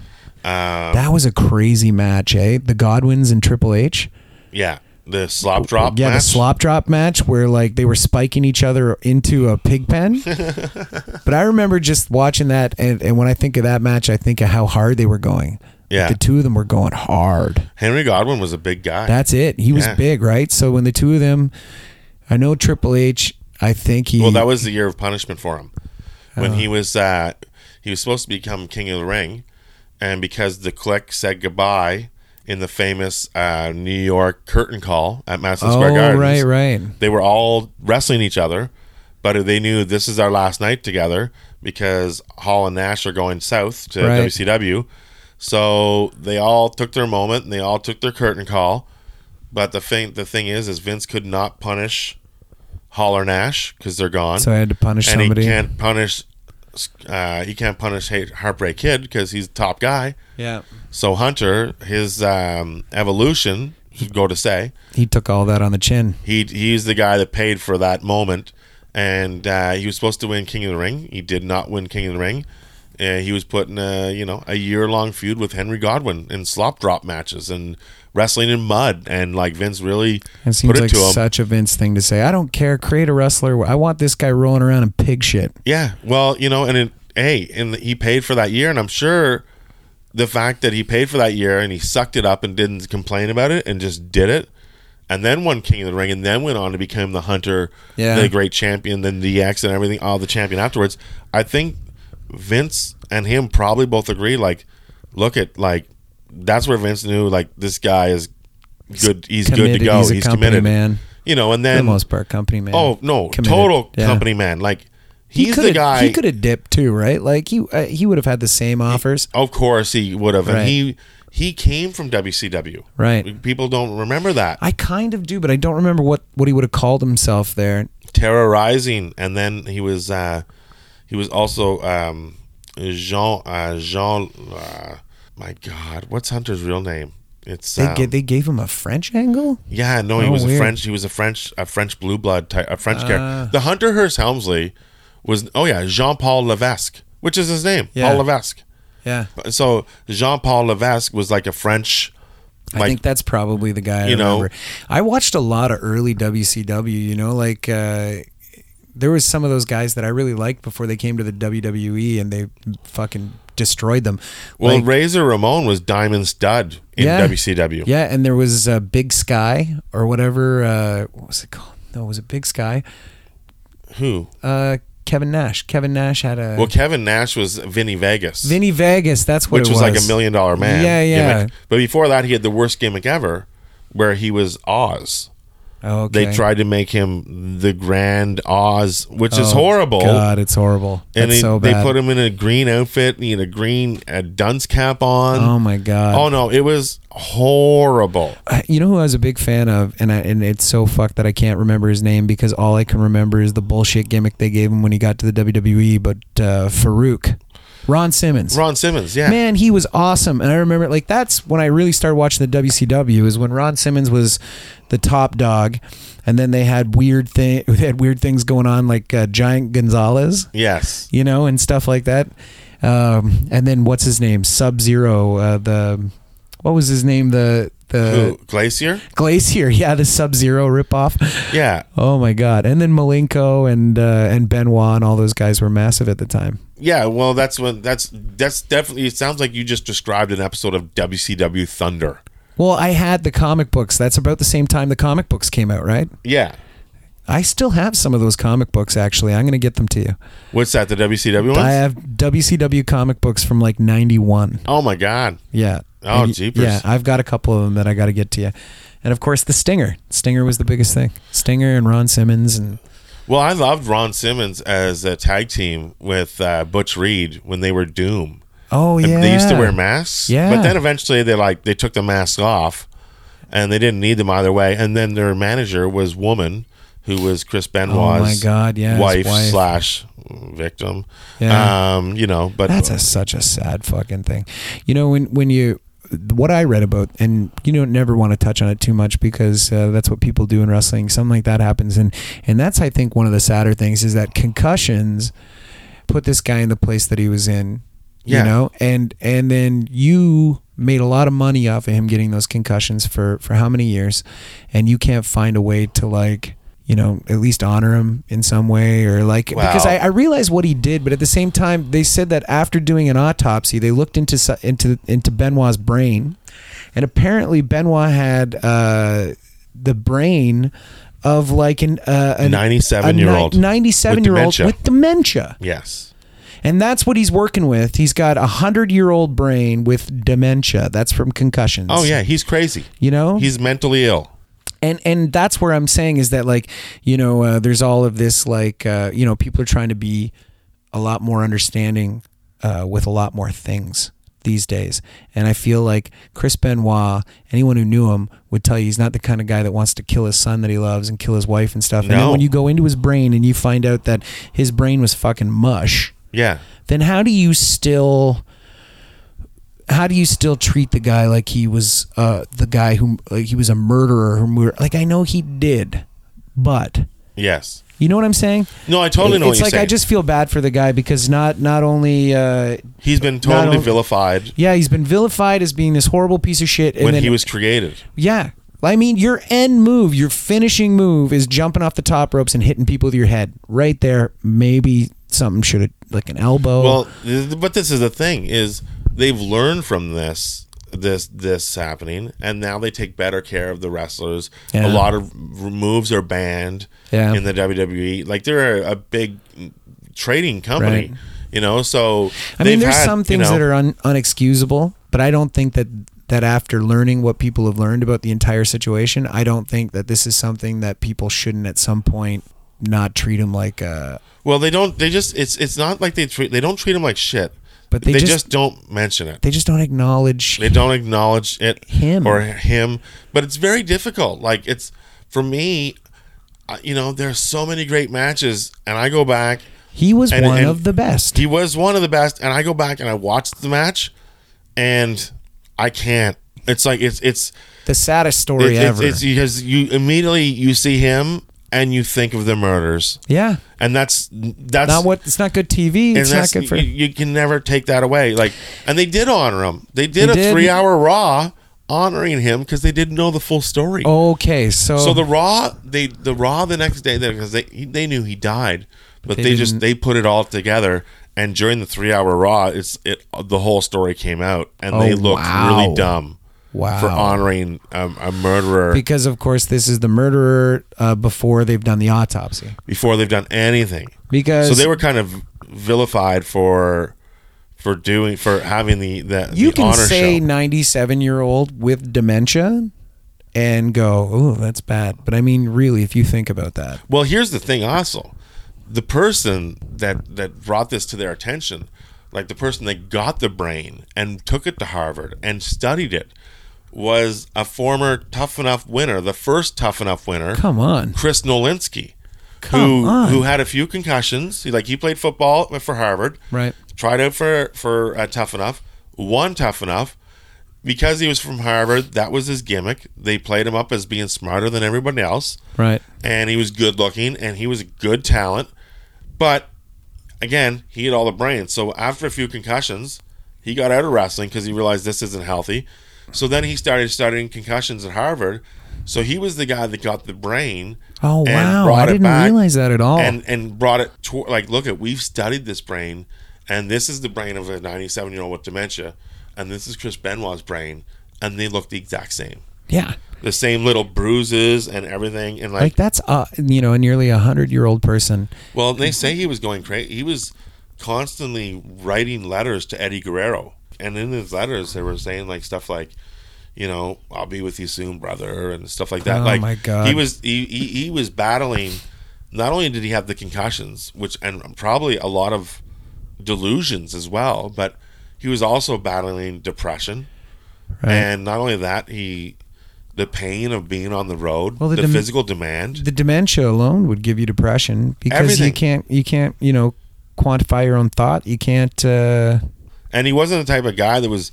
Um, that was a crazy match eh the godwins and triple h yeah. The slop drop yeah, match. the slop drop match where like they were spiking each other into a pig pen. but I remember just watching that, and, and when I think of that match, I think of how hard they were going. Yeah. the two of them were going hard. Henry Godwin was a big guy. That's it. He was Yeah. big, right? So when the two of them, I know Triple H. I think he. well, that was the year of punishment for him. Oh. When he was uh, he was supposed to become king of the ring, and because the clique said goodbye in the famous uh, New York curtain call at Madison Oh, Square Gardens, right, right. they were all wrestling each other, but they knew this is our last night together because Hall and Nash are going south to Right. WCW. So they all took their moment and they all took their curtain call. But the thing, the thing is, is Vince could not punish Hall or Nash because they're gone, So I had to punish and somebody. he can't punish. Uh, he can't punish Heartbreak Kid because he's the top guy. yeah, So Hunter, his um, evolution, go to say, he took all that on the chin. he he's the guy that paid for that moment, and uh, he was supposed to win King of the Ring. He did not win King of the Ring. Uh, he was put in a you know a year long feud with Henry Godwin in slop drop matches and wrestling in mud, and like Vince really It seems put it like to him. such a Vince thing to say. I don't care. Create a wrestler. I want this guy rolling around in pig shit. Yeah, well, you know, and it, hey, and he paid for that year, and I'm sure the fact that he paid for that year and he sucked it up and didn't complain about it and just did it, and then won King of the Ring, and then went on to become the Hunter, Yeah. the great champion, then the X and everything, all the champion afterwards. I think Vince and him probably both agree. Like, look at like that's where Vince knew like this guy is good. He's good to go. He's He's, committed, man. You know, and For the then most part, company man. oh no, Committed. total Yeah. company man. Like He he's the coulda- guy. He could have dipped too, right? Like he uh, he would have had the same offers. Of course he would have. Right. And he he came from WCW. Right. People don't remember that. I kind of do, but I don't remember what what he would have called himself there. Terra Ryzing and then he was uh he was also um Jean uh Jean uh, my god, what's Hunter's real name? It's They um, they gave him a French angle. Yeah, no, he Oh, was a. French he was a French a French blue blood type a French Ah. character. The Hunter Hearst Helmsley was oh yeah, Jean-Paul Levesque, which is his name. Yeah. Paul Levesque. Yeah, So Jean-Paul Levesque was like a French I think that's probably the guy. I You know- remember. I watched a lot of early WCW. You know, like uh, there was some of those guys that I really liked before they came to the WWE, and they fucking destroyed them. Well, Like- Razor Ramon was Diamond Stud in Yeah. WCW. Yeah, and there was uh, Big Sky or whatever. Uh, what was it called? No, was it Big Sky? Who? Uh, Kevin Nash. Kevin Nash had a Well, Kevin Nash was Vinny Vegas, Vinny Vegas. That's what which it was, like a million dollar man. Yeah, yeah. gimmick. But before that, he had the worst gimmick ever, where he was Oz. Okay. They tried to make him the Grand Oz, which is Oh, horrible. God, it's horrible. and he- so they put him in a green outfit. and He had a green a dunce cap on. Oh my God. Oh no, it was horrible. Uh, You know who I was a big fan of, and I, and it's so fucked that I can't remember his name because all I can remember is the bullshit gimmick they gave him when he got to the WWE. But uh, Farouk, Ron Simmons, Ron Simmons, yeah. man, he was awesome. And I remember like that's when I really started watching the WCW is when Ron Simmons was the top dog, and then they had weird thing they had weird things going on like uh, Giant Gonzalez, Yes. you know, and stuff like that. Um, and then what's his name? Sub Zero. Uh, the what was his name? The the Who? Glacier? Glacier, yeah, the Sub Zero ripoff. Yeah. Oh my god! And then Malenko and uh, and Benoit and all those guys were massive at the time. Yeah, well, that's when that's that's definitely. It sounds like you just described an episode of WCW Thunder. Well, I had the comic books. That's about the same time the comic books came out, right? Yeah, I still have some of those comic books. Actually, I'm going to get them to you. what's that? The WCW ones? I have WCW comic books from like '91. oh my god! Yeah. Oh, And jeepers. Yeah, I've got a couple of them that I got to get to you. And of course, the Stinger. Stinger was the biggest thing. Stinger and Ron Simmons and Well, I loved Ron Simmons as a tag team with uh, Butch Reed when they were Doom. oh And yeah, They used to wear masks. Yeah. But then eventually they like they took the masks off, and they didn't need them either way. And then their manager was woman, who was Chris Benoit's Oh God, yeah, wife, wife. slash victim. Yeah. Um, you know, but That's a, such a sad fucking thing. You know when when you what I read about, and you don't never want to touch on it too much because uh, that's what people do in wrestling. Something like that happens, and and that's I think one of the sadder things is that concussions put this guy in the place that he was in. Yeah. You know, and and then you made a lot of money off of him getting those concussions for for how many years, and you can't find a way to like you know at least honor him in some way or like because I, I realized what he did, but at the same time they said that after doing an autopsy they looked into into into Benoit's brain, and apparently Benoit had uh, the brain of like an uh, an 97-year-old ninety seven with year old with dementia. yes. And that's what he's working with. He's got a hundred year old brain with dementia. That's from concussions. Oh yeah, he's crazy. You know? He's mentally ill. And and that's where I'm saying is that like, you know, uh, there's all of this like uh, you know, people are trying to be a lot more understanding uh, with a lot more things these days. And I feel like Chris Benoit, anyone who knew him would tell you he's not the kind of guy that wants to kill his son that he loves and kill his wife and stuff. And then No. when you go into his brain and you find out that his brain was fucking mush, Yeah. then how do you still how do you still treat the guy like he was uh, the guy who like he was a murderer who mur- like I know he did, but Yes. you know what I'm saying? No, I totally know It's what you're like saying. I just feel bad for the guy because not not only uh, He's been totally only- vilified yeah he's been vilified as being this horrible piece of shit and when then he was created. yeah. I mean, your end move, your finishing move is jumping off the top ropes and hitting people with your head. Right there, maybe something should have, like an elbow. Well, but this is the thing is they've learned from this this this happening and now they take better care of the wrestlers. Yeah. A lot of moves are banned Yeah. in the WWE. Like they're a, a big trading company, Right. you know, so I mean, there's had, some you things know- that are un- unexcusable, but I don't think that that after learning what people have learned about the entire situation, I don't think that this is something that people shouldn't at some point not treat them like uh Well, they don't they just it's it's not like they treat they don't treat him like shit. But they they just- just don't mention it. they just don't acknowledge They don't acknowledge it Him. or him, but it's very difficult. Like it's for me, you know, there are so many great matches, and I go back. he was and- one and of the best. He was one of the best, and I go back and I watch the match, and I can't. It's like it's it's the saddest story it's, it's, ever. it's because you immediately you see him and you think of the murders, yeah. and that's that's Not what it's not good TV. It's not good for you, you can never take that away. Like, and they did honor him. They did They a did. three-hour Raw honoring him because they didn't know the full story. Okay, so So the Raw, they the Raw the next day because they they knew he died, but They they, just they put it all together. And during the three-hour Raw, it's it the whole story came out, and they Oh, looked wow. really dumb wow. for honoring a, a murderer because of course this is the murderer uh, before they've done the autopsy. before they've done anything. Because So they were kind of vilified for for doing for having the the, you the can say show. 97 year old with dementia and go, oh, that's bad. But I mean, really, if you think about that, Well, here's the thing also. The person that that brought this to their attention, like the person that got the brain and took it to Harvard and studied it was a former Tough Enough winner, the first Tough Enough winner, come on. Chris Nowinski, Come who on. who had a few concussions. He, like he played football for Harvard, Right. Tried out for for uh, Tough Enough, won Tough Enough. Because he was from Harvard, that was his gimmick. They played him up as being smarter than everybody else Right. and he was good looking and he was a good talent. But again, he had all the brains. So after a few concussions, he got out of wrestling because he realized this isn't healthy. So then he started studying concussions at Harvard. So he was the guy that got the brain. Oh wow, I didn't realize that at all. And and brought it to like, look at we've studied this brain, and this is the brain of a 97 year old with dementia, and this is Chris Benoit's brain, and they look the exact same. yeah, The same little bruises and everything, and like like, that's uh, you know, a nearly a hundred year old person. well, they say he was going crazy. He was constantly writing letters to Eddie Guerrero, and in his letters they were saying like stuff like, you know, I'll be with you soon, brother, and stuff like that. Oh, like my God. he was he, he he was battling. Not only did he have the concussions, which and probably a lot of delusions as well, but he was also battling depression. Right. And not only that, he the pain of being on the road, Well, the the, dem- physical demand. the dementia alone would give you depression because you can't you can't you know quantify your own thought. You can't. Uh, And he wasn't the type of guy that was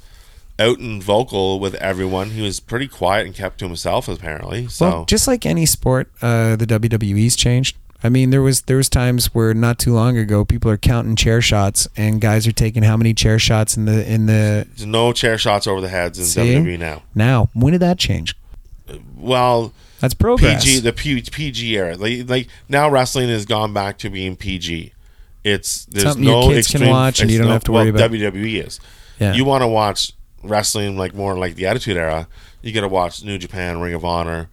out and vocal with everyone. He was pretty quiet and kept to himself apparently. So Well, just like any sport, uh, the WWE's changed. I mean, there was there was times where not too long ago, people are counting chair shots, and guys are taking how many chair shots in the in the there's no chair shots over the heads in See? WWE now. now. When did that change? Well, That's progress. PG the P, PG era. Like, like now wrestling has gone back to being PG. It's there's Something your no kids can extreme, watch and you don't no- have to worry well, about- WWE is. Yeah. You want to watch wrestling like more like the Attitude Era. You got to watch New Japan, Ring of Honor.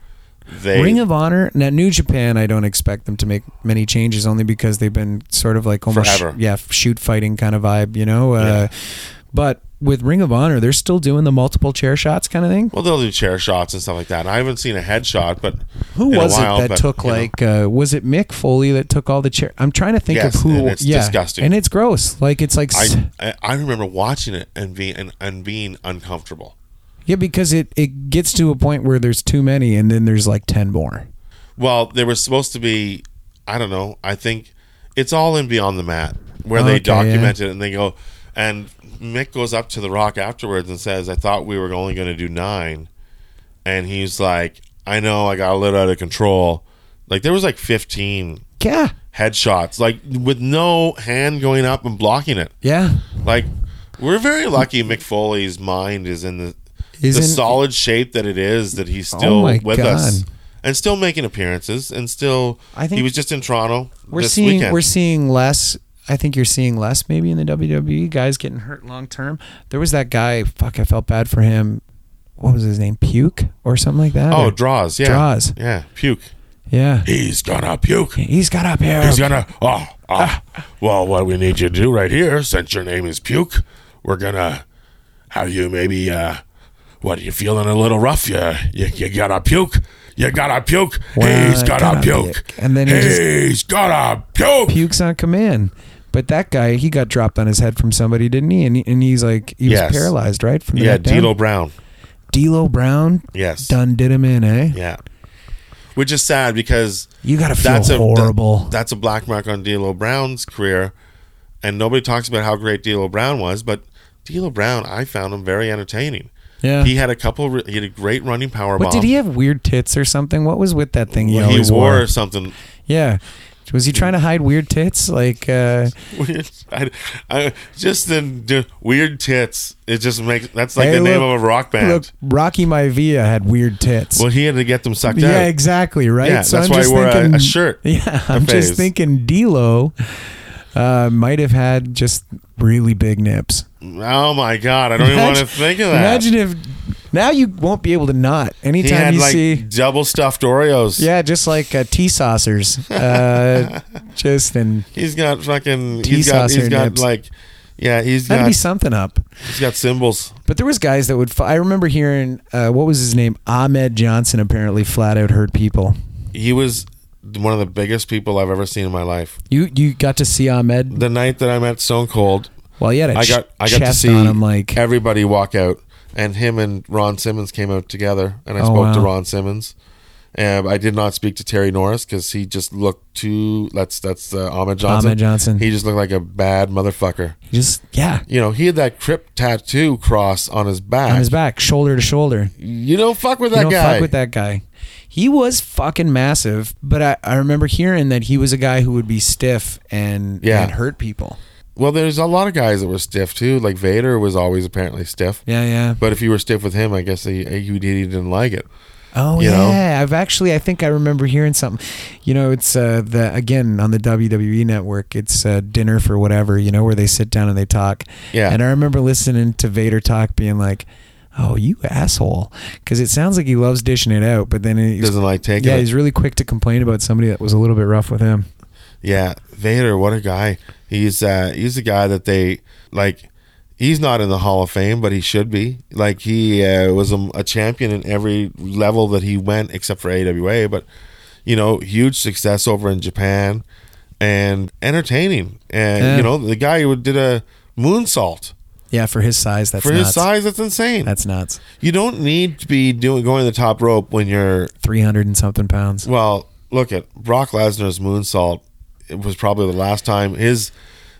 They Ring of Honor. Now, New Japan, I don't expect them to make many changes, only because they've been sort of like almost Forever. yeah shoot fighting kind of vibe, you know. Uh, But with Ring of Honor, they're still doing the multiple chair shots kind of thing. well, they'll do chair shots and stuff like that. I haven't seen a headshot, but Who was while, it that but, took like? Uh, was it Mick Foley that took all the chair? I'm trying to think Yes, of who. it's yeah, disgusting. and it's gross. Like it's like I I remember watching it and being and, and being uncomfortable. yeah, because it it gets to a point where there's too many, and then there's like ten more. Well, there was supposed to be, I don't know. I think it's all in Beyond the Mat where they Okay, document it and they go, and Mick goes up to The Rock afterwards and says, "I thought we were only going to do nine. and he's like, "I know, I got a little out of control." Like there was like fifteen Yeah, headshots, like with no hand going up and blocking it. yeah. Like we're very lucky. Mick Foley's mind is in the the solid shape that it is that he's Oh still my with us and still making appearances and still. I think he was just in Toronto We're seeing weekend. we're seeing less. I think you're seeing less maybe in the WWE guys getting hurt long term. There was that guy. Fuck, I felt bad for him. What was his name? Puke or something like that. oh, Or- Droz, yeah, Droz. yeah, puke. yeah. He's gonna puke. He's got up here. He's gonna. Oh, ah. well, what we need you to do right here, since your name is Puke, we're gonna have you maybe. uh What you feeling a little rough? You you, you gotta puke. You gotta puke. Well, he's gotta, gotta puke. puke. And then he just gotta puke. Pukes on command. But that guy, he got dropped on his head from somebody, didn't he? And, he- and he's like, he was paralyzed, right? From the Yeah? D'Lo Brown. D'Lo Brown Yes. done did him in, eh? Yeah. Which is sad because You got to feel that's a horrible. that- that's a black mark on D'Lo Brown's career, and nobody talks about how great D'Lo Brown was. But D'Lo Brown, I found him very entertaining. yeah. He had a couple. He had a great running power what bomb. did he have weird tits or something? What was with that thing he Well, he wore wore? something Yeah. Was he trying to hide weird tits? Like, uh, weird. I, I, just the, weird tits. It just makes that's like Hey, the name of a rock band. look, Rocky Maivia had weird tits. well, he had to get them sucked yeah, out. Yeah, exactly, right? Yeah, that's why he wore a- a shirt, Yeah, I'm just thinking D'Lo uh, might have had just really big nips. Oh my god, I don't even want to think of that. Imagine if now you won't be able to not he anytime had you like see. double stuffed Oreos. Yeah, just like uh, tea saucers. Uh, just and He's got fucking. Tea He's got. saucer He's got nips. like. Yeah, he's that'd got. be something up. He's got symbols. But there was guys that would. f- I remember hearing uh, what was his name? Ahmed Johnson apparently flat out hurt people. He was one of the biggest people I've ever seen in my life. You you got to see Ahmed. The night that I met Stone Cold, Well, he had a I ch- got I got to see him like everybody walk out, and him and Ron Simmons came out together, and I Oh, spoke to. Ron Simmons. And I did not speak to Terry Norris because he just looked too. That's that's uh, Ahmed Johnson. Ahmed Johnson. He just looked like a bad motherfucker. He just yeah You know, he had that crypt tattoo cross on his back. on his back, shoulder to shoulder. You don't fuck with You that don't guy. fuck with that guy. He was fucking massive, but I, I remember hearing that he was a guy who would be stiff and Yeah. and hurt people. Well, there's a lot of guys that were stiff too. Like Vader was always apparently stiff. Yeah, yeah. But if you were stiff with him, I guess he, he, he didn't like it. Oh You know? yeah, I've actually I think I remember hearing something. You know, it's uh, the again on the WWE network. It's uh, dinner for whatever. You know, where they sit down and they talk. Yeah. And I remember listening to Vader talk, being like, "Oh, you asshole," because it sounds like he loves dishing it out, but then he's, Doesn't like taking yeah, it. he's really quick to complain about somebody that was a little bit rough with him. Yeah, Vader, what a guy. He's uh he's a guy that they like he's not in the Hall of Fame, but he should be. Like he uh, was a, a champion in every level that he went except for AWA, but you know, huge success over in Japan and entertaining. And Yeah. you know, the guy who did a moonsault Yeah, for his size, that's for nuts. his size that's insane. That's nuts. you don't need to be doing going the top rope when you're Three hundred and something pounds. well, look at Brock Lesnar's moonsault. It was probably the last time his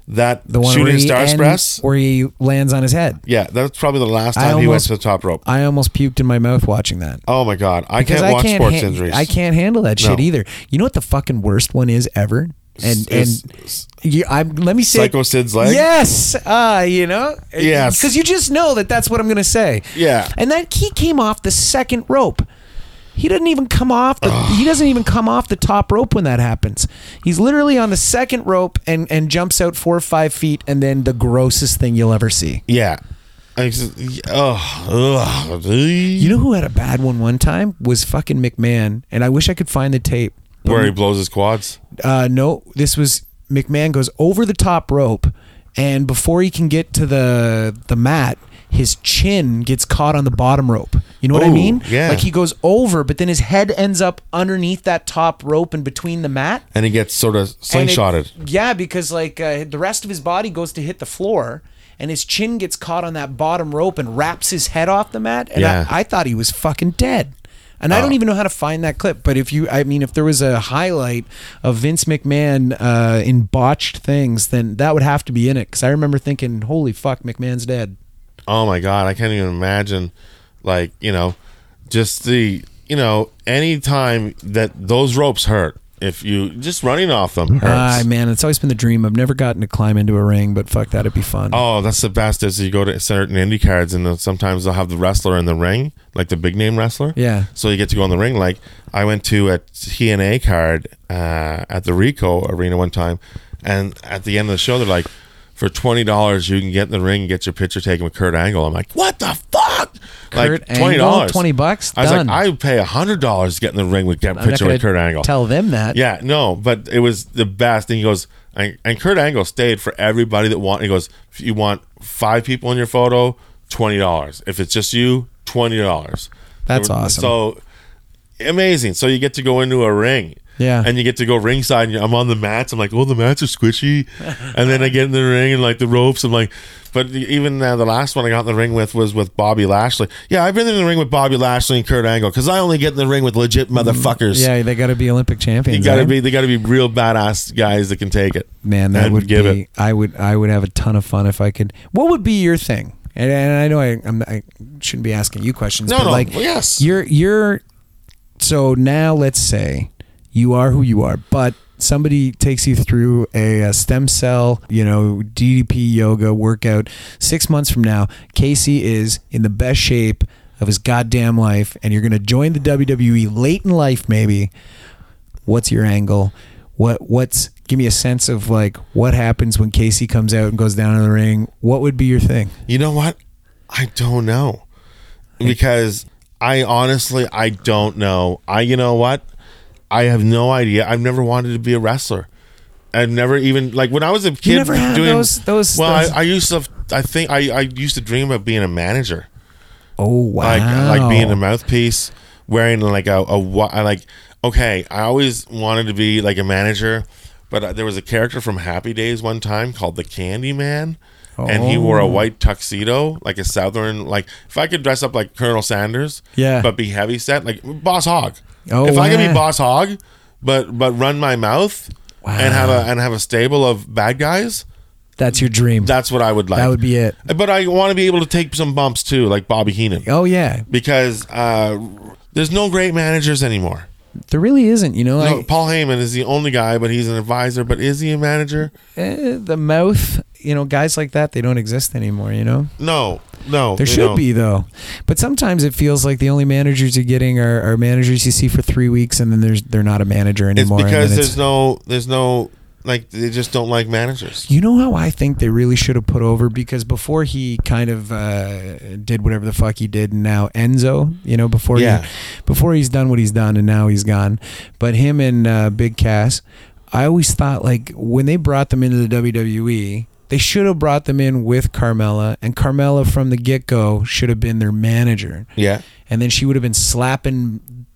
that The one shooting stars press. where he lands on his head. Yeah, that's probably the last I time he went to the top rope. I almost puked in my mouth watching that. Oh my god, I because can't watch sports han- injuries. I can't handle that shit No. either. You know what the fucking worst one is ever? And and you, I'm, let me say Psycho Sid's leg? Yes, uh, you know. Yes. because you just know that that's what I'm gonna say. Yeah. and that he came off the second rope. He didn't even come off the. he doesn't even come off the top rope when that happens. He's literally on the second rope and and jumps out four or five feet, and then the grossest thing you'll ever see. Yeah. I just, oh, ugh. You know who had a bad one one time was fucking McMahon, and I wish I could find the tape. where he blows his quads. uh, no, this was McMahon goes over the top rope, and before he can get to the the mat, his chin gets caught on the bottom rope. You know what I mean? yeah. Like he goes over, but then his head ends up underneath that top rope and between the mat. And he gets sort of And it- slingshotted. yeah, because like uh, the rest of his body goes to hit the floor. And his chin gets caught on that bottom rope and wraps his head off the mat. And Yeah. I, I thought he was fucking dead. And I don't even know how to find that clip. But if you, I mean, if there was a highlight of Vince McMahon uh, in botched things, then that would have to be in it. Because I remember thinking, holy fuck, McMahon's dead. Oh my god, I can't even imagine like, you know, just the, you know, any time that those ropes hurt, if you just running off them hurts. Ah, man, it's always been the dream. I've never gotten to climb into a ring, but fuck, that, it'd be fun. Oh, that's the best. Is you go to certain indie cards and then sometimes they'll have the wrestler in the ring, like the big name wrestler. Yeah. So you get to go in the ring. Like I went to a TNA card uh, at the Ricoh Arena one time, and at the end of the show, they're like, "For twenty dollars, you can get in the ring and get your picture taken with Kurt Angle." I'm like, "What the fuck?" Kurt like twenty dollars, 20 bucks? I was Done. like, I would pay hundred dollars to get in the ring with get I'm picture with Kurt Angle. Tell them that. Yeah, no, but it was the best. And he goes, and, and Kurt Angle stayed for everybody that want. He goes, if you want five people in your photo, twenty dollars. If it's just you, twenty dollars. That's awesome. So amazing. So you get to go into a ring. Yeah. And you get to go ringside. And I'm on the mats. I'm like, oh, the mats are squishy. and then I get in the ring and like the ropes. I'm like, but even uh, the last one I got in the ring with was with Bobby Lashley. Yeah, I've been in the ring with Bobby Lashley and Kurt Angle because I only get in the ring with legit motherfuckers. Yeah, they got to be Olympic champions. You gotta right? be. They gotta be real badass guys that can take it. Man, that would give be. it. I would. I would have a ton of fun if I could. What would be your thing? And, and I know I, I'm, I shouldn't be asking you questions. No, but no, Like, yes. You're. You're. So now let's say you are who you are, but somebody takes you through a, a stem cell, you know, DDP yoga workout. Six months from now, Casey is in the best shape of his goddamn life, and you're going to join the WWE late in life, maybe what's your angle what what's give me a sense of like what happens when casey comes out and goes down in the ring what would be your thing You know what? I don't know because I honestly I don't know. I you know what? I have no idea. I've never wanted to be a wrestler. I've never even like when I was a kid never had doing those- those- Well, those- I, I used to. I think I I used to dream of being a manager. oh wow like like being a mouthpiece, wearing like a, a like okay. I always wanted to be like a manager, but uh, there was a character from Happy Days one time called the Candy Man, and he wore a Oh. white tuxedo, like a southern like. If I could dress up like Colonel Sanders, Yeah. but be heavy set like Boss Hog. Oh, if I could be. Boss Hog, but but run my mouth. And have a and have a stable of bad guys. that's your dream That's what I would like. that would be it But I want to be able to take some bumps too, like Bobby Heenan oh yeah because uh, there's no great managers anymore. there really isn't you know No, I, Paul Heyman is the only guy, but he's an advisor. But is he a manager? eh, the mouth you know, guys like that, they don't exist anymore. You know, No, no. there should know. be though, but sometimes it feels like the only managers you're getting are, are managers you see for three weeks, and then there's they're not a manager anymore. and because there's no, there's no, like they just don't like managers. You know how I think they really should have put over because before he kind of uh, did whatever the fuck he did, and now Enzo, you know, before Yeah. he, before he's done what he's done, and now he's gone. But him and uh, Big Cass, I always thought like when they brought them into the WWE, they should have brought them in with Carmella, and Carmella from the get go should have been their manager, Yeah, and then she would have been slapping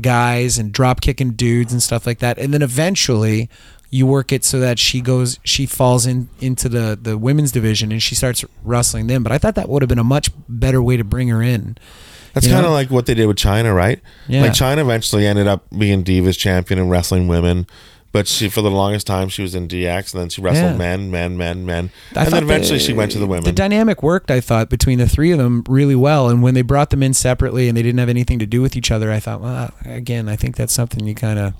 guys and drop kicking dudes and stuff like that. And then eventually you work it so that she goes she falls in into the the women's division and she starts wrestling them. But I thought that would have been a much better way to bring her in. that's kind of like what they did with Chyna, right? Yeah. Like Chyna eventually ended up being Divas champion and wrestling women. But she, for the longest time, she was in DX, and then she wrestled Yeah. men, men, men, men, I and then eventually the- she went to the women. The dynamic worked, I thought, between the three of them really well. And when they brought them in separately and they didn't have anything to do with each other, I thought, well, again, I think that's something you kind of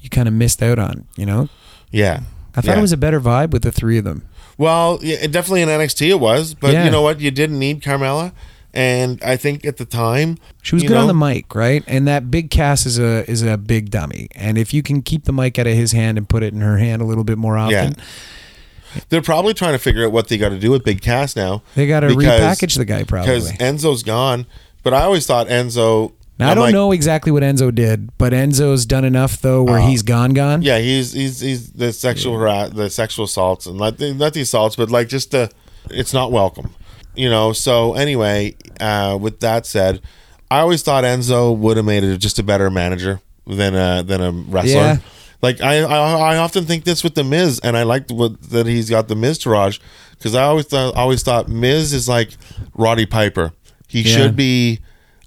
you kind of missed out on. You know, yeah, I thought Yeah. it was a better vibe with the three of them. Well, yeah, definitely in NXT it was, but Yeah. you know what? You didn't need Carmella, and I think at the time She was good on the mic, right? And that big Cass is a is a big dummy. And if you can keep the mic out of his hand and put it in her hand a little bit more often, Yeah. They're probably trying to figure out what they got to do with Big Cass now. they got to repackage the guy probably. because. Enzo's gone. But I always thought Enzo. Now, I don't like, know exactly what Enzo did, but Enzo's done enough though where Uh, he's gone, gone. Yeah, he's he's he's the sexual hara- the sexual assaults and not the, not the assaults, but like just the it's not welcome, you know. So anyway, uh, with that said, I always thought Enzo would have made it just a better manager than a than a wrestler. Yeah. Like I, I I often think this with the Miz, and I like what that he's got the Miztourage because I always thought always thought Miz is like Roddy Piper. He Yeah. should be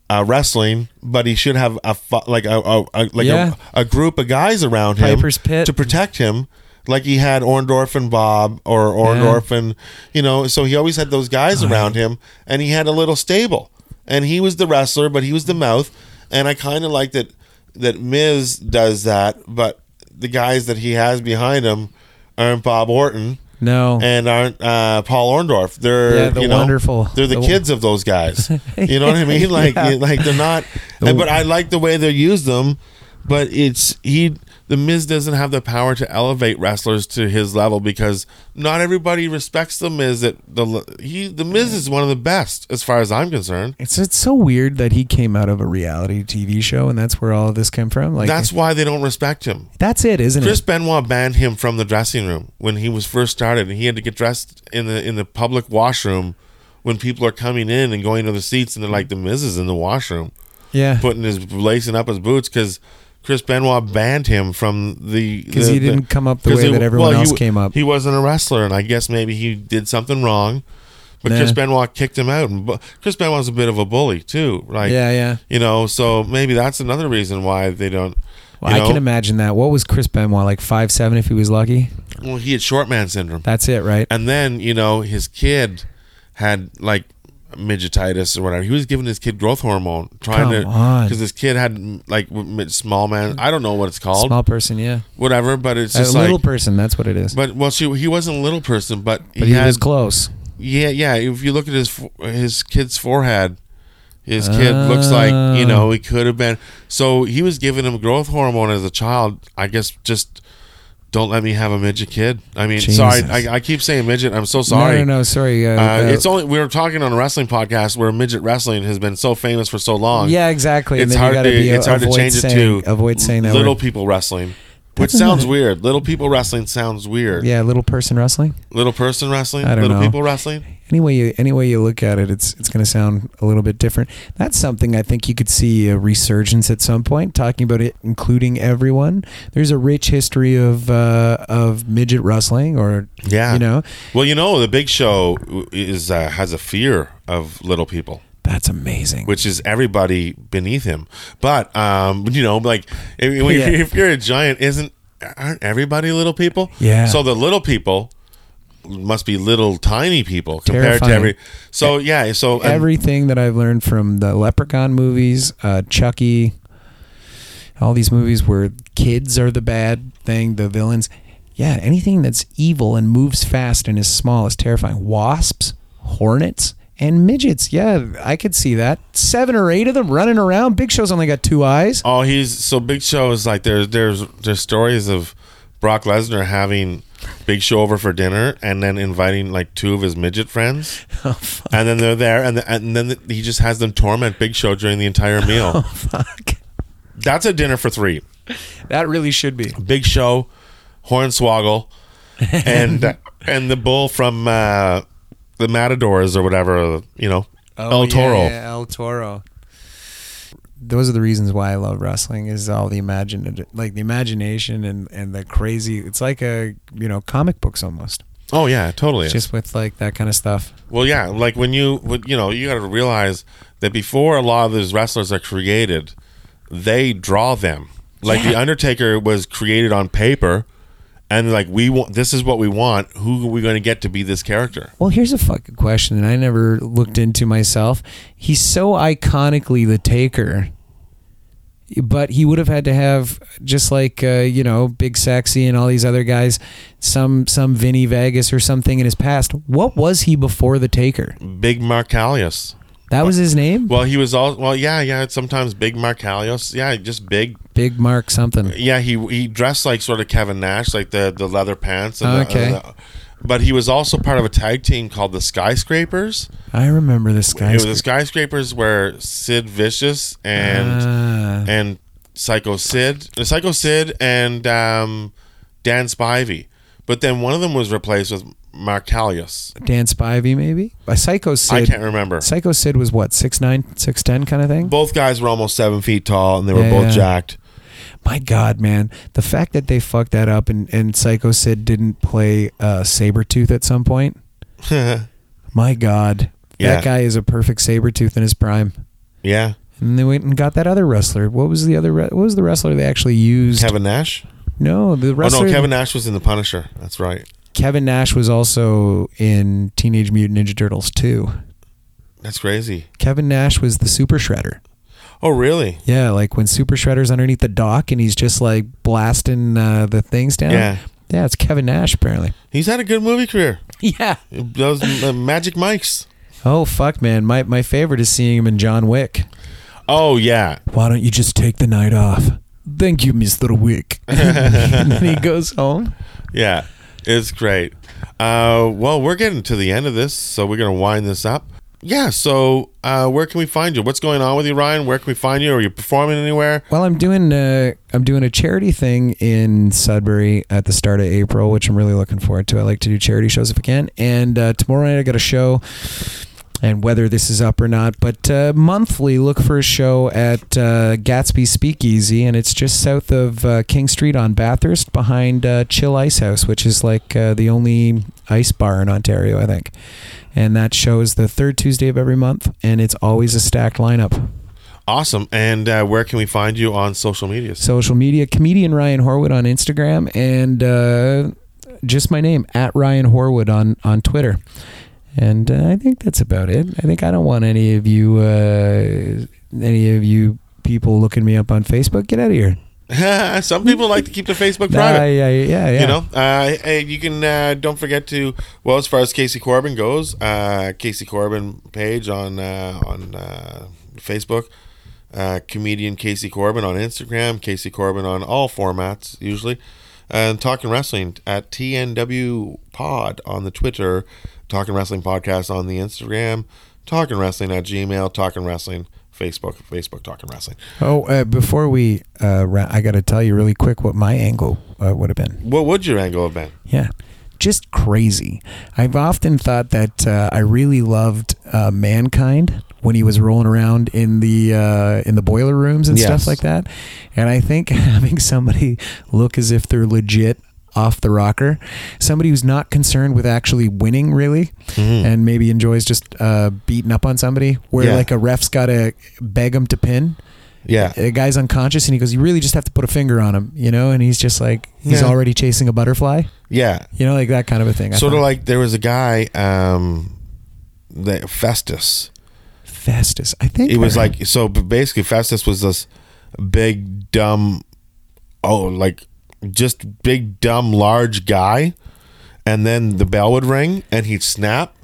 uh, wrestling, but he should have a like a, a, a like Yeah. a, a group of guys around him Piper's Pit. to protect him. Like he had Orndorff and Bob or Orndorff and you know, so he always had those guys around him, and he had a little stable, and he was the wrestler, but he was the mouth, and I kind of like that that Miz does that, but the guys that he has behind him aren't Bob Orton No, and aren't uh, Paul Orndorff. They're Yeah, the you know, wonderful- They're the, the- kids of those guys. You know what I mean? Like Yeah. like they're not. The- but I like the way they use them. But it's he. The Miz doesn't have the power to elevate wrestlers to his level because not everybody respects the Miz. At the he the Miz is one of the best as far as I'm concerned. it's it's so weird that he came out of a reality TV show and that's where all of this came from. Like That's why they don't respect him. that's it, isn't Chris it? Chris Benoit banned him from the dressing room when he was first started, and he had to get dressed in the in the public washroom when people are coming in and going to the seats, and they're like the Miz is in the washroom, Yeah, putting his lacing up his boots because Chris Benoit banned him from the 'Cause the- he didn't come up the way he- that everyone he else w- came up. He wasn't a wrestler, and I guess maybe he did something wrong. But Nah. Chris Benoit kicked him out, and bu- Chris Benoit's a bit of a bully too. right? yeah, yeah. you know, so maybe that's another reason why they don't. Well, I can imagine that. What was Chris Benoit like five seven if he was lucky? Well, he had short man syndrome. That's it, right? And then, you know, his kid had like midgetitis or whatever. He was giving his kid growth hormone, trying Come to because his kid had like small man. I don't know what it's called, Small person, yeah. whatever. But it's A just little like, person, that's what it is. but well, she he wasn't a little person, but, But he, he had was close. yeah, yeah. If you look at his his kid's forehead. His kid looks like you Oh. know he could have been. So he was giving him growth hormone as a child. I guess just don't let me have a midget kid. I mean, sorry, I, I keep saying midget. I'm so sorry. No, no, no. Sorry. Uh, Uh, uh, it's only we were talking on a wrestling podcast where midget wrestling has been so famous for so long. yeah, exactly. it's hard be, it's hard to change it to avoid saying that little word. people wrestling, which sounds weird. Little people wrestling sounds weird. Yeah, little person wrestling. Little person wrestling, I don't little know. people wrestling. Any way you any way you look at it, it's it's going to sound a little bit different. That's something I think you could see a resurgence at some point. Talking about it, including everyone. There's a rich history of uh, of midget wrestling, or Yeah. you know, Well, you know, the Big Show is uh, has a fear of little people. That's amazing. which is everybody beneath him. But um, you know, like if, when Yeah. you're, if you're a giant, isn't aren't everybody little people? Yeah. So the little people must be little tiny people compared Terrifying. to every. So yeah. So and- Everything that I've learned from the Leprechaun movies, uh, Chucky, all these movies where kids are the bad thing, the villains. Yeah, anything that's evil and moves fast and is small is terrifying. Wasps, hornets, and midgets. Yeah, I could see that. Seven or eight of them running around. Big Show's only got two eyes. Oh, he's so Big Show is like there's there's there's stories of Brock Lesnar having Big Show over for dinner and then inviting like two of his midget friends, and then they're there and, the, and then he just has them torment Big Show during the entire meal. Oh, Fuck. That's a dinner for three. That really should be. Big Show, Hornswoggle, and and the bull from uh, the Matadors or whatever, you know, oh, El Toro. Oh, Yeah, yeah, El Toro. Those are the reasons why I love wrestling is all the imagine like the imagination and, and the crazy it's like a you know comic books almost. Oh yeah, totally. Just with like that kind of stuff. Well, yeah, like when you, when, you know, you got to realize that before a lot of these wrestlers are created, they draw them. Like the Undertaker was created on paper, and like we want, this is what we want. Who are we going to get to be this character? Well, here's a fucking question that I never looked into myself. He's so iconically the Taker, but he would have had to have just like uh, you know Big Sexy and all these other guys, some some Vinny Vegas or something in his past. What was he before the Taker? Big Mark Callous. That was his name. Well, he was all well, yeah, yeah. Sometimes Big Mark Callous, yeah, just big. Big Mark something. Yeah, he he dressed like sort of Kevin Nash, like the the leather pants. And the- Okay. the- but he was also part of a tag team called the Skyscrapers. I remember the Skyscrapers. It was the skyscrapers where Sid Vicious and Ah. and Psycho Sid, uh, Psycho Sid and um, Dan Spivey. But then one of them was replaced with Mark Callous. Dan Spivey, maybe. A Psycho Sid. I can't remember. Psycho Sid was what six nine, six ten kind of thing. Both guys were almost seven feet tall, and they were Yeah, both yeah. jacked. My God, man, the fact that they fucked that up and and Psycho Sid didn't play uh, Sabretooth at some point. My God, Yeah. that guy is a perfect Sabretooth in his prime. yeah, And they went and got that other wrestler. What was the other? What was the wrestler they actually used? Kevin Nash. no, the wrestler. Oh no, Kevin Nash was in the Punisher. That's right. Kevin Nash was also in Teenage Mutant Ninja Turtles 2. That's crazy. Kevin Nash was the Super Shredder. Oh really? Yeah, like when Super Shredder's underneath the dock and he's just like blasting uh, the things down. Yeah. Yeah, it's Kevin Nash apparently. He's had a good movie career. Yeah. Those uh, Magic Mikes. Oh fuck, man! My my favorite is seeing him in John Wick. Oh yeah. Why don't you just take the night off? Thank you, Mister Wick. and then he goes home. Yeah, it's great. Uh, well, we're getting to the end of this, so we're gonna wind this up. Yeah. So, uh, where can we find you? What's going on with you, Ryan? Where can we find you? Are you performing anywhere? Well, I'm doing uh, I'm doing a charity thing in Sudbury at the start of April, which I'm really looking forward to. I like to do charity shows if I can. And uh, tomorrow night I got a show, and whether this is up or not, but uh, monthly look for a show at uh, Gatsby Speakeasy, and it's just south of uh, King Street on Bathurst, behind uh, Chill Ice House, which is like uh, the only ice bar in Ontario, I think. And that show is the third Tuesday of every month, and it's always a stacked lineup. Awesome. And uh, where can we find you on social media? social media comedian ryan horwood on instagram and uh, just my name at ryan horwood on on twitter and uh, i think that's about it i think i don't want any of you uh, any of you people looking me up on facebook get out of here Some people like to keep their Facebook Uh, private. yeah, yeah, yeah. You know, uh, hey, you can uh, don't forget to well, as far as Casey Corbin goes, uh, Casey Corbin page on uh, on uh, Facebook, uh, comedian Casey Corbin on Instagram, Casey Corbin on all formats usually, and talking wrestling at TNW Pod on the Twitter, talking wrestling podcast on the Instagram, talking wrestling at Gmail, talking wrestling. Facebook, Facebook, talking wrestling. oh uh, before we uh, ra- i gotta tell you really quick what my angle uh, would have been What would your angle have been? Yeah. Just crazy. I've often thought that uh, I really loved uh, Mankind when he was rolling around in the uh, in the boiler rooms and Yes. stuff like that. And I think having somebody look as if they're legit off the rocker, somebody who's not concerned with actually winning really, and maybe enjoys just uh, beating up on somebody, where Yeah. like a ref's got to beg him to pin Yeah, a guy's unconscious and he goes, You really just have to put a finger on him, you know? And he's just like, he's Yeah. already chasing a butterfly, yeah. you know, like that kind of a thing. Sort of like there was a guy um the festus Festus. I think it was like so basically festus was this big dumb oh like just big, dumb, large guy, and then the bell would ring and he'd snap.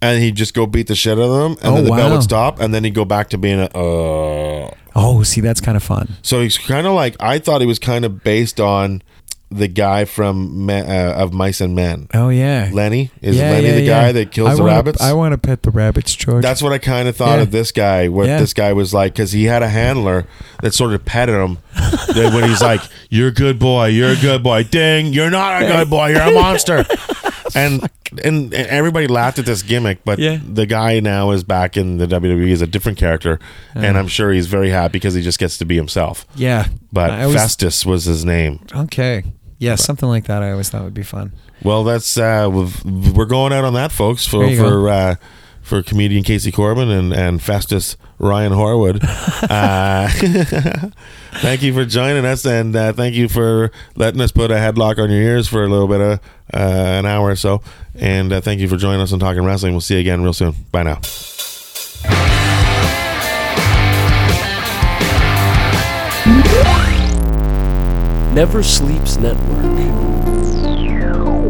And he'd just go beat the shit out of them, and Oh, then the bell would stop, and then he'd go back to being a. Uh. Oh, see, that's kind of fun. So he's kind of like I thought he was kind of based on the guy from Ma- uh, of Mice and Men. Oh yeah, Lenny is yeah, Lenny yeah, the yeah. guy that kills I the wanna- rabbits. I want to pet the rabbits, George. That's what I kind of thought Yeah. of this guy. What Yeah. this guy was like because he had a handler that sort of petted him. that when he's like, "You're a good boy. You're a good boy." Ding! You're not a good boy. You're a monster. and and everybody laughed at this gimmick, but Yeah. the guy now is back in the WWE as a different character, and I'm sure he's very happy because he just gets to be himself. yeah, But always- Festus was his name. okay, yeah, something like that. I always thought would be fun. Well, that's uh, we've- we're going out on that, folks, for There you go. for uh, for comedian Casey Corbin and and Festus Ryan Horwood. uh, thank you for joining us, and uh, thank you for letting us put a headlock on your ears for a little bit of uh, an hour or so. And uh, thank you for joining us on Talking Wrestling. We'll see you again real soon. Bye now. Never Sleeps Network.